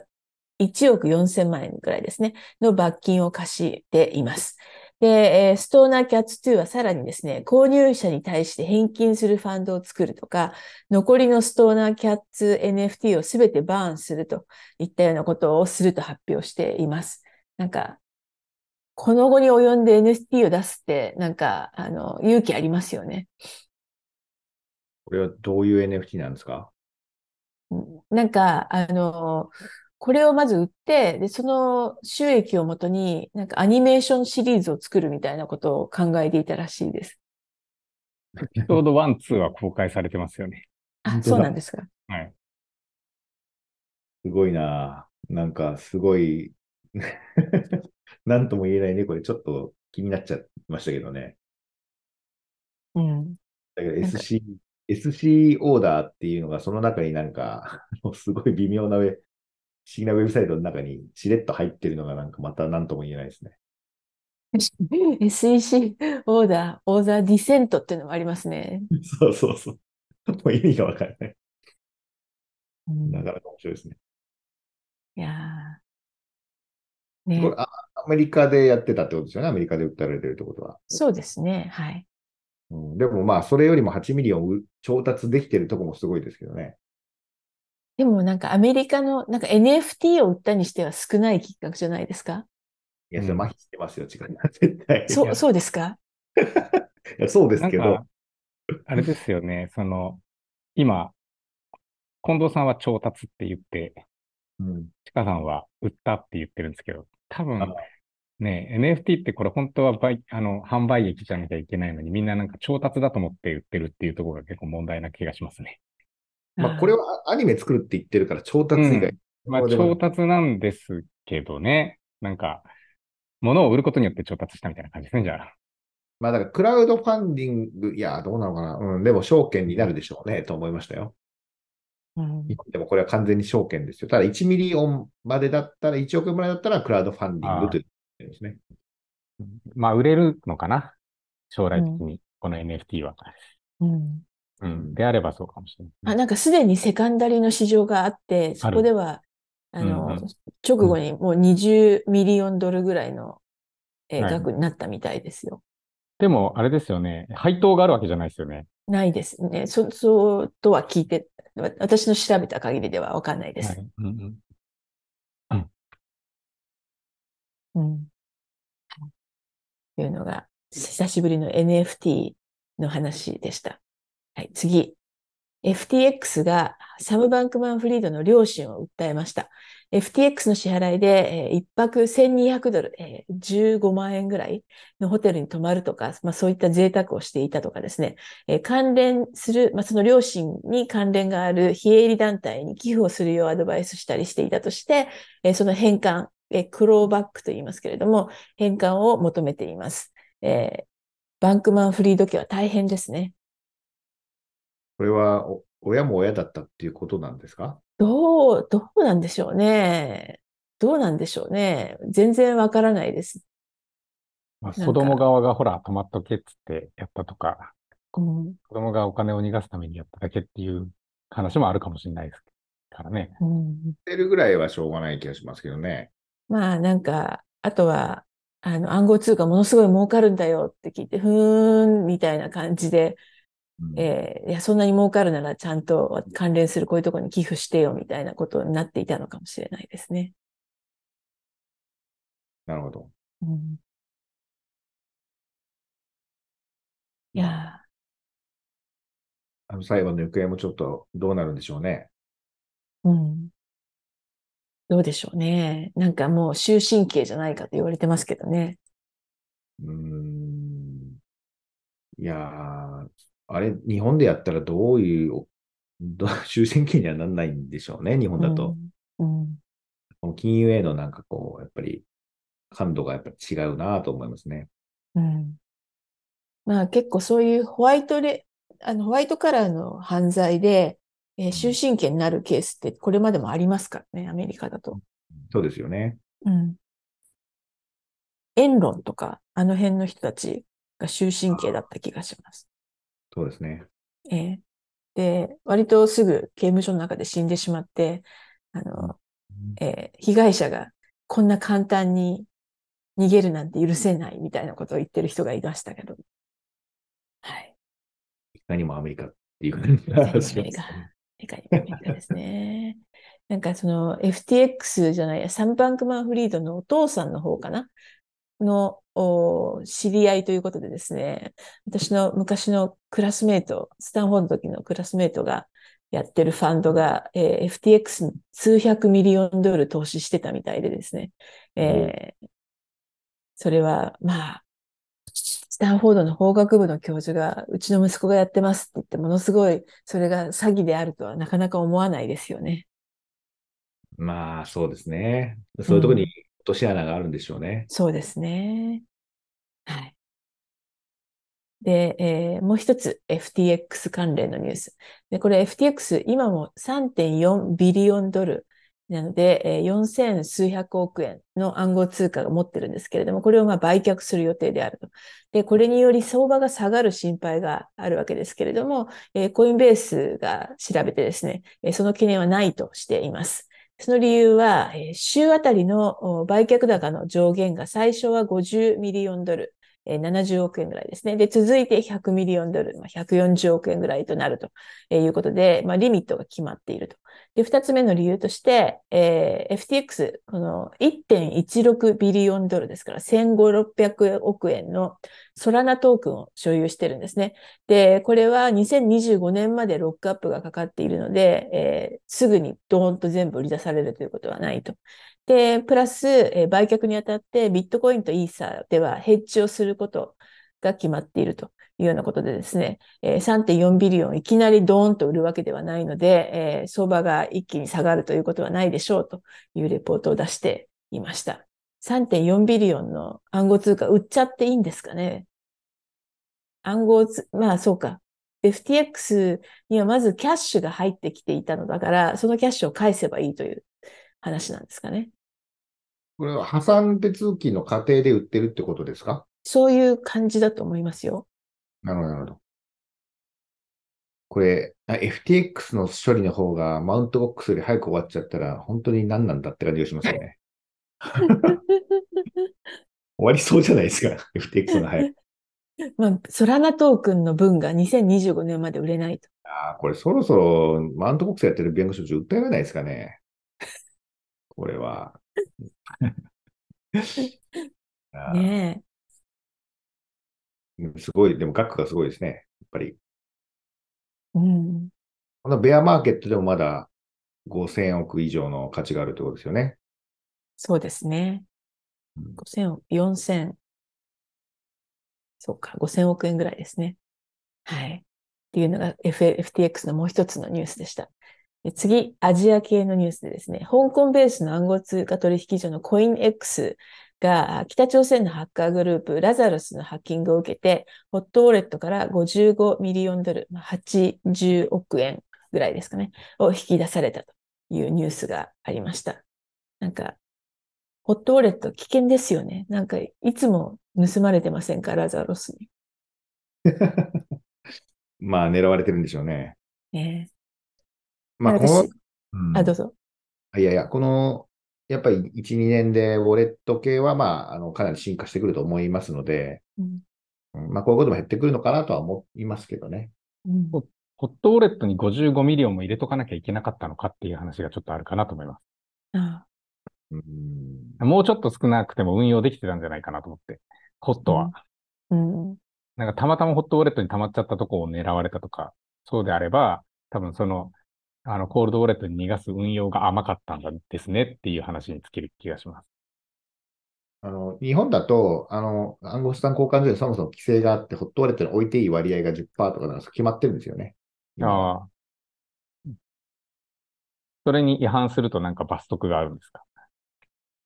1億4000万円くらいですね、の罰金を課しています。で、えーストーナーキャッツ2はさらにですね、購入者に対して返金するファンドを作るとか、残りのストーナーキャッツ NFT をすべてバーンするといったようなことをすると発表しています。なんか、この後に及んで NFT を出すって、なんか、あの、勇気ありますよね。これはどういう NFT なんですか？うんなんか、あの、これをまず売って、で、その収益をもとに、なんかアニメーションシリーズを作るみたいなことを考えていたらしいです。エピソード1、2は公開されてますよね。あ、そうなんですか。はい。すごいな。なんかすごい、なんとも言えないね。これちょっと気になっちゃいましたけどね。うん。だけど SC、SC オーダーっていうのがその中になんか、もうすごい微妙な上議なウェブサイトの中にしれっと入ってるのがなんかまた何とも言えないですね。SEC order、order dissent っていうのもありますね。そうそうそう。もう意味がわからない。うんなかなか面白いですね。いやーねこれあアメリカでやってたってことですよね。アメリカで売ってられてるってことは。そうですね。はい。うん、でもまあ、それよりも8ミリオン調達できてるとこもすごいですけどね。でもなんかアメリカの、なんか NFT を売ったにしては少ない金額じゃないですか？いや、それうん麻痺してますよ、違います。絶対。そう、やそうですか？いやそうですけどなんか、、あれですよね、その、今、近藤さんは調達って言って、うん、ちかさんは売ったって言ってるんですけど、多分あね、NFT ってこれ本当は売あの販売益じゃなきゃいけないのに、みんななんか調達だと思って売ってるっていうところが結構問題な気がしますね。まあ、これはアニメ作るって言ってるから、調達以外、まあ、そうでも調達なんですけどね、なんか、物を売ることによって調達したみたいな感じですね、じゃあ。まあ、だから、クラウドファンディング、いや、どうなのかな。うん、でも、証券になるでしょうね、と思いましたよ。うんでも、これは完全に証券ですよ。ただ、1ミリオンまでだったら、1億円までだったら、クラウドファンディングというですね。まあ、売れるのかな将来的に、この NFT は。うんうん。であればそうかもしれない。あ、なんかすでにセカンダリの市場があって、そこでは、あうんの、うん直後にもう20ミリオンドルぐらいの、えーはい額になったみたいですよ。でも、あれですよね。配当があるわけじゃないですよね。ないですね。そ、そうとは聞いて、わ私の調べた限りではわかんないです。はい。うんうんうん。というのが、久しぶりの NFT の話でした。はい、次。FTX がサム・バンクマン・フリードの両親を訴えました。FTX の支払いで、え、1泊1200ドル、えー、15万円ぐらいのホテルに泊まるとか、まあ、そういった贅沢をしていたとかですね、え関連する、まあ、その両親に関連がある非営利団体に寄付をするようアドバイスしたりしていたとして、えその返還、えクローバックと言いますけれども、返還を求めています。えーバンクマン・フリード家は大変ですね。これはお、親も親だったっていうことなんですか？どう、どうなんでしょうね。どうなんでしょうね。全然わからないです。まあ、子供側がほら、泊まっとけっつってやったとか、うん子供がお金を逃がすためにやっただけっていう話もあるかもしれないですからね。うんてるぐらいはしょうがない気がしますけどね。まあなんか、あとは、あの、暗号通貨ものすごい儲かるんだよって聞いて、ふーん、みたいな感じで、うんえーいや、そんなに儲かるならちゃんと関連するこういうところに寄付してよ、みたいなことになっていたのかもしれないですね。なるほど。うん、いやあの裁判の行方もちょっとどうなるんでしょうね。ー、うん。どうでしょうね。なんかもう終身刑じゃないかと言われてますけどね。うーん。いやー、あれ、日本でやったらどういう、ど 終身刑にはならないんでしょうね、日本だと。うん。うん金融へのなんかこう、やっぱり感度がやっぱり違うなと思いますね。うん。まあ結構そういうホワイトレ、あの、ホワイトカラーの犯罪で、えー終身刑になるケースってこれまでもありますからね、アメリカだと。そうですよね。うん。エンロンとか、あの辺の人たちが終身刑だった気がします。そうですね。えーで、割とすぐ刑務所の中で死んでしまって、あの、えー被害者がこんな簡単に逃げるなんて許せないみたいなことを言ってる人がいましたけど。はい。いかにもアメリカっていう感じがしますアメリカ。アメリカにアメリカですね。なんかその FTX じゃないや、サム・バンクマン・フリードのお父さんの方かな？のお知り合いということでですね、私の昔のクラスメート、スタンフォードの時のクラスメートがやってるファンドが、えー FTX に数百ミリオンドル投資してたみたいでですね、えーそれはまあ、スタンフォードの法学部の教授が、うちの息子がやってますって言って、ものすごい、それが詐欺であるとはなかなか思わないですよね。まあ、そうですね。そういうところに落とし穴があるんでしょうね。そうですね。はい。で、えーもう一つ FTX 関連のニュース。で、これ FTX 今も3.4ビリオンドル、なので、えー、4000数百億円の暗号通貨が持ってるんですけれども、これをまあ売却する予定であると。で、これにより相場が下がる心配があるわけですけれども、えー、コインベースが調べてですね、えー、その懸念はないとしています。その理由は、週あたりの売却高の上限が最初は50ミリオンドル、70億円ぐらいですね。で、続いて100ミリオンドル、140億円ぐらいとなるということで、まあ、リミットが決まっていると。で、二つ目の理由として、えー、FTX、この1.16ビリオンドルですから、1500億円のソラナトークンを所有してるんですね。で、これは2025年までロックアップがかかっているので、えー、すぐにドーンと全部売り出されるということはないと。で、プラス、えー、売却にあたってビットコインとイーサーではヘッジをすることが決まっているというようなことでですね、えー、3.4ビリオンいきなりドーンと売るわけではないので、えー、相場が一気に下がるということはないでしょうというレポートを出していました。3.4ビリオンの暗号通貨売っちゃっていいんですかね？暗号つ、まあそうか。FTX にはまずキャッシュが入ってきていたのだから、そのキャッシュを返せばいいという話なんですかね。これは破産手続きの過程で売ってるってことですか？そういう感じだと思いますよ。なるほど、なるほど。これ、FTX の処理の方がマウントボックスより早く終わっちゃったら、本当に何なんだって感じがしますね。終わりそうじゃないですか、FTX の早く。まあ、ソラナトークンの分が2025年まで売れないと。ああ、これそろそろマウントボックスやってる弁護士訴えられないですかね。これは。ねえ。すごい、でも額がすごいですね。やっぱり。うん。このベアマーケットでもまだ5000億以上の価値があるということですよね。そうですね。5000億、4000、そうか、5000億円ぐらいですね。はい。っていうのが FTX のもう一つのニュースでした。次、アジア系のニュースでですね、香港ベースの暗号通貨取引所のコイン X が北朝鮮のハッカーグループラザロスのハッキングを受けて、ホットウォレットから55ミリオンドル、80億円ぐらいですかね、を引き出されたというニュースがありました。なんか、ホットウォレット危険ですよね。なんか、いつも盗まれてませんか、ラザロスに。まあ、狙われてるんでしょうね。ねまあ、この、うん、あ、どうぞ。いやいや、この、やっぱり1、2年でウォレット系は、まあ、あの、かなり進化してくると思いますので、うん、まあ、こういうことも減ってくるのかなとは思いますけどね。うん、ホットウォレットに55ミリオンも入れとかなきゃいけなかったのかっていう話がちょっとあるかなと思います。あうん、もうちょっと少なくても運用できてたんじゃないかなと思って、ホットは。うん、なんかたまたまホットウォレットに溜まっちゃったとこを狙われたとか、そうであれば、多分そのあの、コールドウォレットに逃がす運用が甘かったんですねっていう話に尽きる気がします。あの、日本だと、あの、暗号資産交換所にそもそも規制があって、ホットウォレットに置いていい割合が10%とかなんです決まってるんですよね。ああ。それに違反するとなんか罰則があるんですか？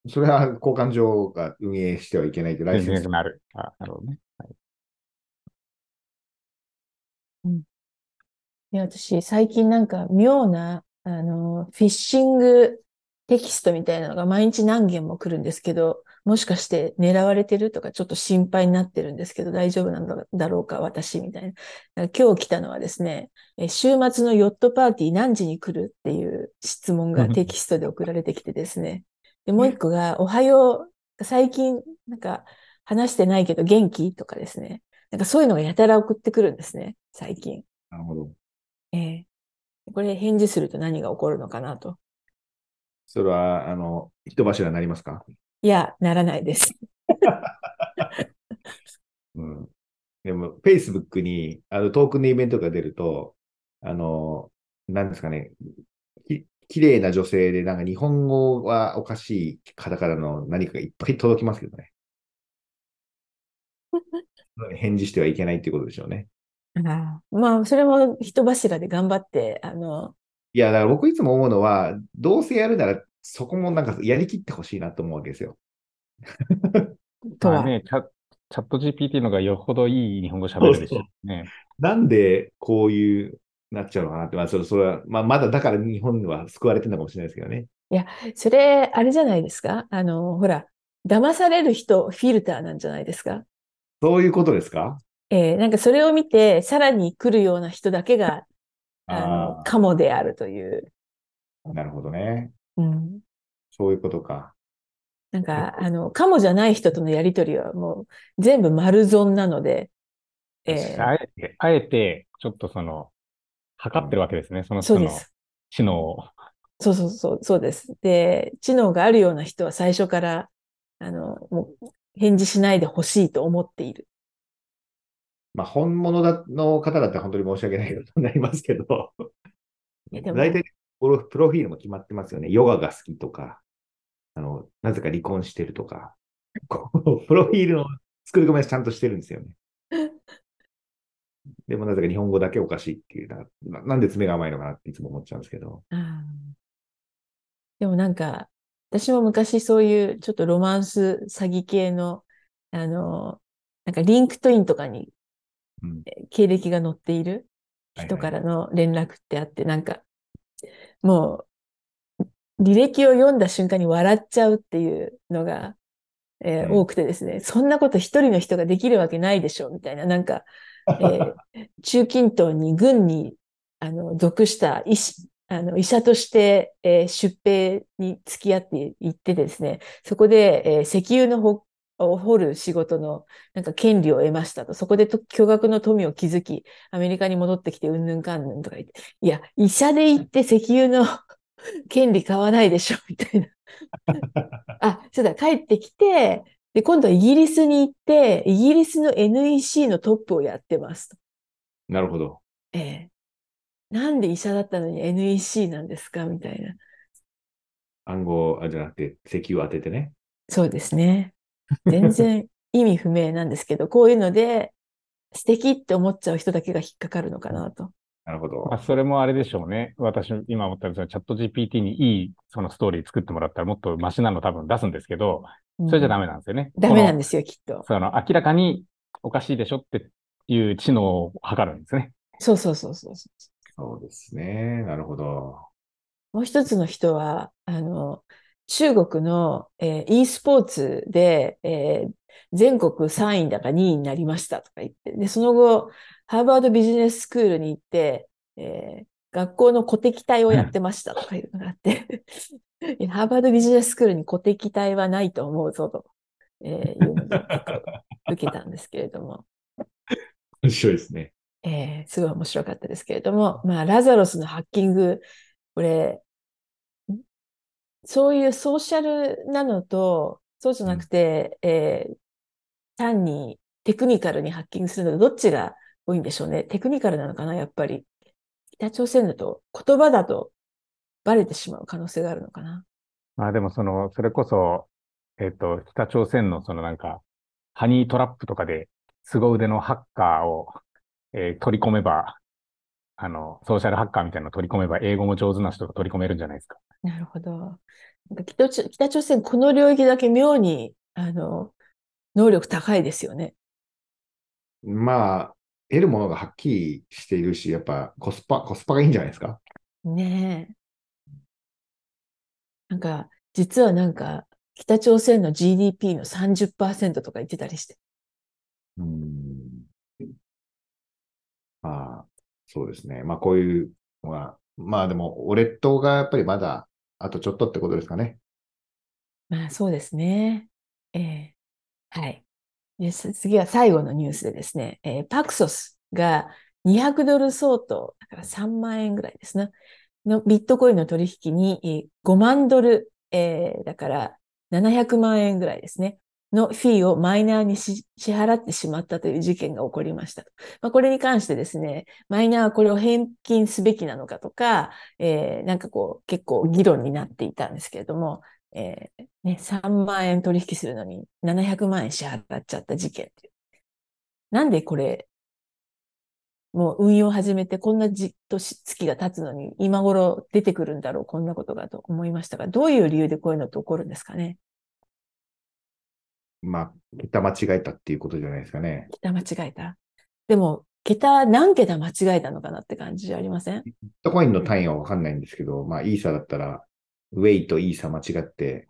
それは交換所が運営してはいけないってライセンス。なる。あなるほどね。はい、うんで、私、最近なんか妙な、あの、フィッシングテキストみたいなのが毎日何件も来るんですけど、もしかして狙われてるとかちょっと心配になってるんですけど、大丈夫なんだろうか、私、みたいな。今日来たのはですね、週末のヨットパーティー何時に来るっていう質問がテキストで送られてきてですね。で、もう一個が、おはよう、最近、なんか、話してないけど元気？とかですね。なんかそういうのがやたら送ってくるんですね、最近。なるほど。ええこれ返事すると何が起こるのかなと。それは、あの、人柱になりますか？いや、ならないです。うん、でも、Facebook にあのトークンのイベントが出ると、あの、なんですかね、き綺麗な女性で、なんか日本語はおかしい方からの何かがいっぱい届きますけどね。返事してはいけないっていうことでしょうね。あまあ、それも人柱で頑張って、あの、いや、だから僕いつも思うのは、どうせやるなら、そこもなんかやりきってほしいなと思うわけですよ。とは。ね、チャチャット GPT のがよほどいい日本語喋るでしょうね。なんでこういうなっちゃうのかなって、まあ、それそれは、まあ、まだだから日本は救われてるのかもしれないですけどね。それ、あれじゃないですか？あの、ほら、騙される人、フィルターなんじゃないですか？そういうことですか？えーなんかそれを見て、さらに来るような人だけが、あの、あカモであるという。あ、なるほどね。うん。そういうことか。なんか、あの、カモじゃない人とのやりとりはもう全部丸損なので、えーあえて、あえて、ちょっとその、測ってるわけですね。その人の。知能を。そうそうそう、そうです。で、知能があるような人は最初から、あの、もう返事しないでほしいと思っている。まあ、本物だの方だって本当に申し訳ないことになりますけど、大体プロフィールも決まってますよね。ヨガが好きとか、あの、なぜか離婚してるとか、プロフィールの作り込みはちゃんとしてるんですよね。でもなぜか日本語だけおかしいっていうな、ななんで詰めが甘いのかなっていつも思っちゃうんですけど。でもなんか、私も昔そういうちょっとロマンス詐欺系の、あの、なんかリンクトインとかにうん経歴が載っている人からの連絡ってあって、なんか、もう、履歴を読んだ瞬間に笑っちゃうっていうのが、えーうん多くてですね、そんなこと一人の人ができるわけないでしょ、みたいな、なんか、えー 中近東に軍に、あの、属した医師、あの、医者として、えー出兵に付き合って行ってですね、そこで、えー石油のほを掘る仕事の、なんか権利を得ましたと。そこでと巨額の富を築き、アメリカに戻ってきて、うんぬんかんぬんとか言って、いや、医者で行って石油の 権利買わないでしょ、みたいな。あ、そうだ、帰ってきて、で、今度はイギリスに行って、イギリスの NEC のトップをやってますと。なるほど。ええ。なんで医者だったのに NEC なんですかみたいな。暗号あじゃなくて石油を当ててね。そうですね。全然意味不明なんですけど、こういうので素敵って思っちゃう人だけが引っかかるのかなと。なるほどまあ、。それもあれでしょうね。私、今思ったんですが、チャット GPT にいいそのストーリー作ってもらったらもっとマシなの多分出すんですけど、それじゃダメ。メなんですよね。ダメなんでですよ、きっと。その明らかにおかしいでしょっていう知能を測るんですね。そうそうそうそうそう。そうですね。なるほど。もう一つの人は、あの、中国の、えー e スポーツで、えー全国3位だか2位になりましたとか言って、で、その後、ハーバードビジネススクールに行って、えー学校の古敵隊をやってましたとかいうのがあって、い やハーバードビジネススクールに古敵隊はないと思うぞと、えーいうのを受けたんですけれども、面白いですね。えーすごい面白かったですけれども、まあ、ラザロスのハッキング、これ、んそういうソーシャルなのと、そうじゃなくて、えー単にテクニカルにハッキングするのどっちが多いんでしょうね。テクニカルなのかな、やっぱり。北朝鮮だと言葉だとバレてしまう可能性があるのかな。まあでもその、それこそ、えっと、北朝鮮のそのなんか、ハニートラップとかで、凄腕のハッカーを、えー取り込めば、あの、ソーシャルハッカーみたいなの取り込めば、英語も上手な人が取り込めるんじゃないですか。なるほど。なんか北朝北朝鮮、この領域だけ妙に、あの、能力高いですよね。まあ、得るものがはっきりしているし、やっぱコスパ、コスパがいいんじゃないですか。ねえ。なんか、実はなんか、北朝鮮の GDP の30%とか言ってたりして。うん。まあ、そうですね。まあ、こういうのは、まあでも、お列島がやっぱりまだ、あとちょっとってことですかね。まあそうですね。ええはい。で、次は最後のニュースでですね、えーパクソスが200ドル相当、だから3万円ぐらいですね、のビットコインの取引に5万ドル、えーだから700万円ぐらいですね、のフィーをマイナーに支払ってしまったという事件が起こりました。まあ、これに関してですね、マイナーはこれを返金すべきなのかとか、えーなんかこう結構議論になっていたんですけれども、えーね、3万円取引するのに700万円支払っちゃった事件。なんでこれ、もう運用始めてこんなじ年月が経つのに今頃出てくるんだろう、こんなことがと思いましたが、どういう理由でこういうのって起こるんですかねまあ、桁間違えたっていうことじゃないですかね。桁間違えた？でも、桁、何桁間違えたのかなって感じじゃありません？ビットコインの単位はわかんないんですけど、まあ、イーサだったらウェイとイーサ間違って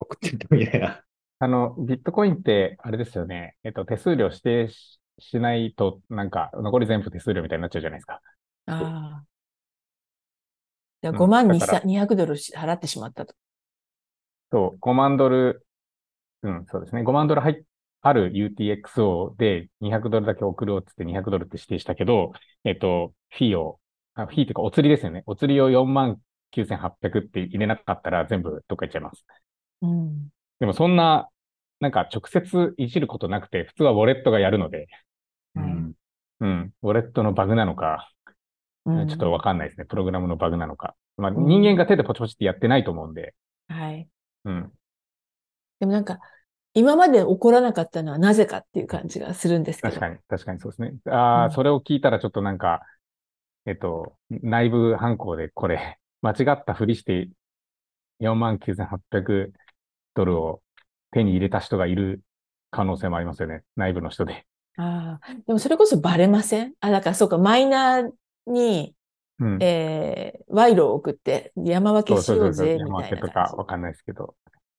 送ってったみたいな。あの、ビットコインって、あれですよね。えっと、手数料指定ししないと、なんか、残り全部手数料みたいになっちゃうじゃないですか。ああ。じゃあうん5万だから200ドル払ってしまったと。そう、5万ドル、うん、そうですね。5万ドル入っある UTXO で200ドルだけ送ろうっつって200ドルって指定したけど、えっと、フィーを、あフィーっていうかお釣りですよね。お釣りを4万9800って入れなかったら全部どっか行っちゃいます。うん。でもそんな、なんか直接いじることなくて、普通はウォレットがやるので、はいうんうん、ウォレットのバグなのか、うんちょっとわかんないですね。プログラムのバグなのか。まあ、うん人間が手でポチポチってやってないと思うんで、はい。うん。でもなんか、今まで起こらなかったのはなぜかっていう感じがするんですけど。確かに、確かにそうですね。ああ、うんそれを聞いたらちょっとなんか、えっと、内部犯行でこれ、間違ったふりして49,800ドルを手に入れた人がいる可能性もありますよね。内部の人で。ああ。でもそれこそバレません？あ、だからそうか、マイナーに、うん。えー、賄賂を送って山分けしようぜ、み山分けとたいな感じ。かわかんないですけど、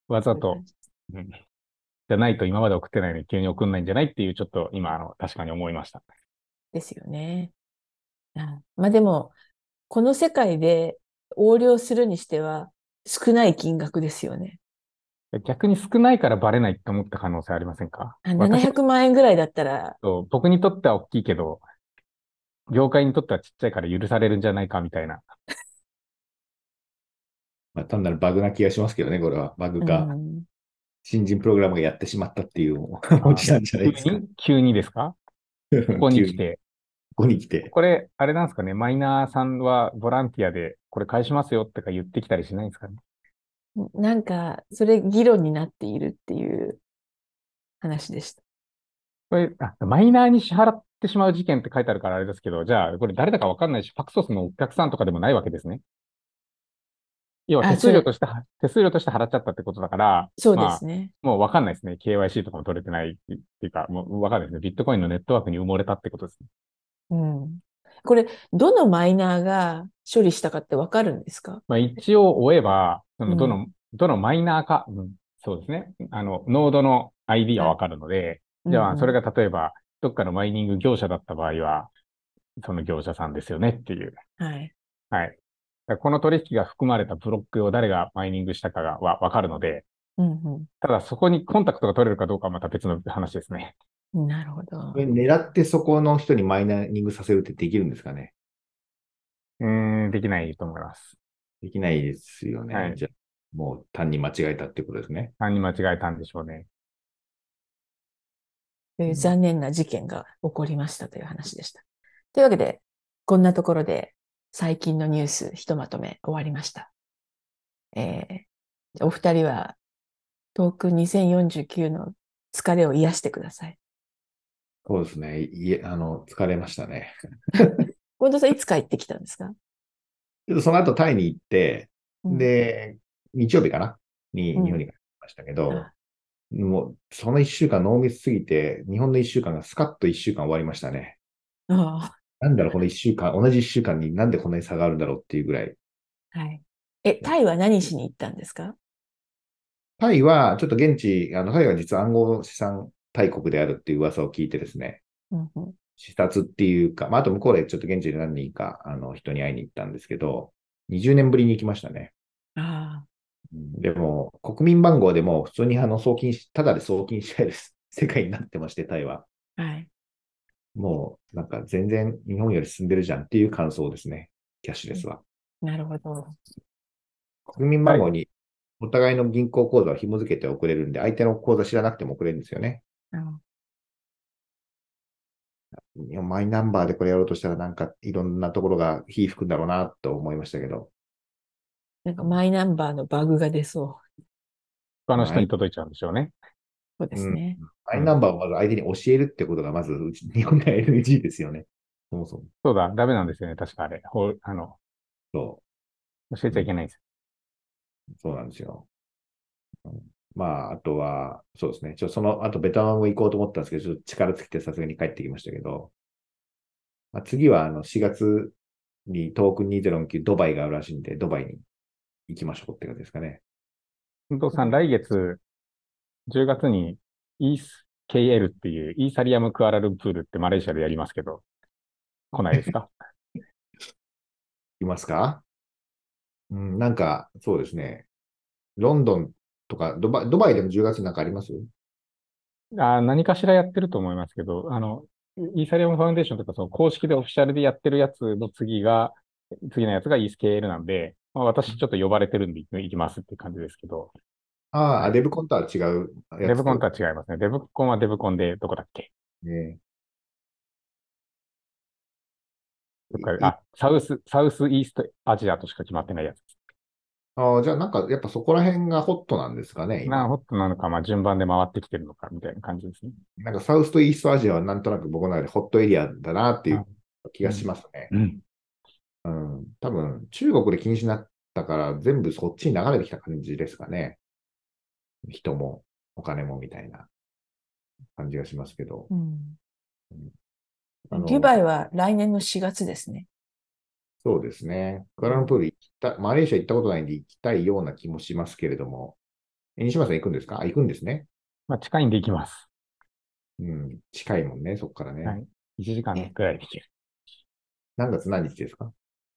わざとそじうんじゃないと今まで送ってないのに急に送んないんじゃないっていう、ちょっと今、あの、確かに思いました。ですよね。あまあでも、この世界で横領するにしては少ない金額ですよね。逆に少ないからバレないって思った可能性ありませんか？あ私700万円ぐらいだったら、そう僕にとっては大きいけど、業界にとってはちっちゃいから許されるんじゃないかみたいな。まあ、単なるバグな気がしますけどね、これは。バグうか、ん、新人プログラムがやってしまったっていうオチなんじゃないですか。急に急にですか？ここに来て。ここに来て。これ、あれなんですかね、マイナーさんはボランティアでこれ返しますよってか言ってきたりしないんですかね？なんか、それ議論になっているっていう話でした。これ、あ、マイナーに支払ってしまう事件って書いてあるからあれですけど、じゃあ、これ誰だかわかんないし、ファクソスのお客さんとかでもないわけですね。要はあ手数料としては、手数料として払っちゃったってことだから、そうでまあすね。もうわかんないですね。KYC とかも取れてないっていうか、もうわかんないですね。ビットコインのネットワークに埋もれたってことですね。うん。これ、どのマイナーが処理したかってわかるんですか？まあ一応追えば、そのうんどの、どのマイナーか、うんそうですね。あの、ノードの ID はわかるので、じゃあ、それが、が例えば、どっかのマイニング業者だった場合は、その業者さんですよねっていう。はい。はい。この取引が含まれたブロックを誰がマイニングしたかがわわかるので、うんただそこにコンタクトが取れるかどうかはまた別の話ですね。うん。なるほど狙ってそこの人にマイニングさせるってできるんですかね？うーん、できないと思います。できないですよね。はいじゃあ、もう単に間違えたってことですね。単に間違えたんでしょうね。という残念な事件が起こりましたという話でした。というわけで、こんなところで最近のニュースひとまとめ終わりました。えー、お二人はトークン2049の疲れを癒してください。そうですね。いえ、あの、疲れましたね。近藤さんいつ帰ってきたんですか？ちょっとその後タイに行って、うんで、日曜日かな？にうん日本に帰りましたけど、あもう、その一週間濃密すぎて、日本の一週間がスカッと一週間終わりましたね。あなんだろう、この一週間、同じ一週間になんでこんなに差があるんだろうっていうぐらい。あはい。え、タイは何しに行ったんですか？タイは、ちょっと現地、あの、タイは実は暗号資産大国であるっていう噂を聞いてですね、うんうん視察っていうか、まあ、あと向こうでちょっと現地で何人か、あの、人に会いに行ったんですけど、20年ぶりに行きましたね。あうんでも、国民番号でも普通にあの送金し、ただで送金し合える 世界になってまして、タイは。あ、はい。もう、なんか全然日本より進んでるじゃんっていう感想ですね。キャッシュレスは。なるほど。国民番号にお互いの銀行口座を紐付けて送れるんで、相手の口座知らなくても送れるんですよね。うんいやマイナンバーでこれやろうとしたらなんかいろんなところが火吹くんだろうなと思いましたけど。なんかマイナンバーのバグが出そう。他の人に届いちゃうんでしょうね。そうですね。マイナンバーをまず相手に教えるってことがまずうち日本では NG ですよね。そもそも。そうだ、ダメなんですよね。確かあれ。ほうあの、そ教えちゃいけないんですう、そうなんですよ。うんまあ、あとは、そうですね。ちょその、あとベトナムも行こうと思ったんですけど、ちょっと力尽きてさすがに帰ってきましたけど、まあ、次はあの4月にトークン209ドバイがあるらしいんで、ドバイに行きましょうって感じですかね。本藤さん、来月、10月に EKL っていうイーサリアムクアラルンプールってマレーシアでやりますけど、来ないですか？いますか？うん、なんか、そうですね。ロンドンとか、ドバイ、ドバイでも10月になんかあります？あー何かしらやってると思いますけど、あの、イーサリアムファウンデーションとか、その公式でオフィシャルでやってるやつの次が、次のやつが ESKL なんで、まあ、私ちょっと呼ばれてるんで行きますっていう感じですけど、ああ、デブコンとは違うデブコンとは違いますね。デブコンはデブコンでどこだっけ？ね。あ、サウス、サウスイーストアジアとしか決まってないやつです。ああ、じゃあなんか、やっぱそこら辺がホットなんですかね、な、今。ホットなのか、まあ順番で回ってきてるのか、みたいな感じですね。なんかサウスとイーストアジアはなんとなく僕の中でホットエリアだなっていう気がしますね。うん。うん。多分、中国で禁止になったから全部そっちに流れてきた感じですかね。人もお金もみたいな感じがしますけど。うんデュバイは来年の4月ですね。そうですね。クアラルンプール行きた、マレーシア行ったことないんで行きたいような気もしますけれども。え西村さん行くんですか？あ、行くんですね。まあ近いんで行きます。うん。近いもんね、そこからね。はい1時間くらいで行ける。何月何日ですか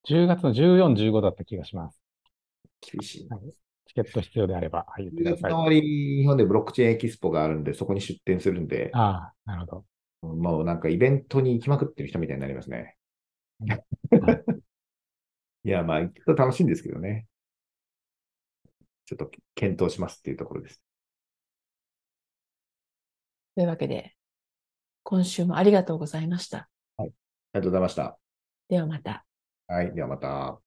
？10月の14、15だった気がします。厳しいな。チケット必要であれば、はい、言って10ください。月の終わり、日本でブロックチェーンエキスポがあるんで、そこに出店するんで、ああ、なるほど。もうなんかイベントに行きまくってる人みたいになりますね。いや、まあ、行くと楽しいんですけどね。ちょっと検討しますっていうところです。というわけで、今週もありがとうございました。ありがとうございました。ではまた。はい。ではまた。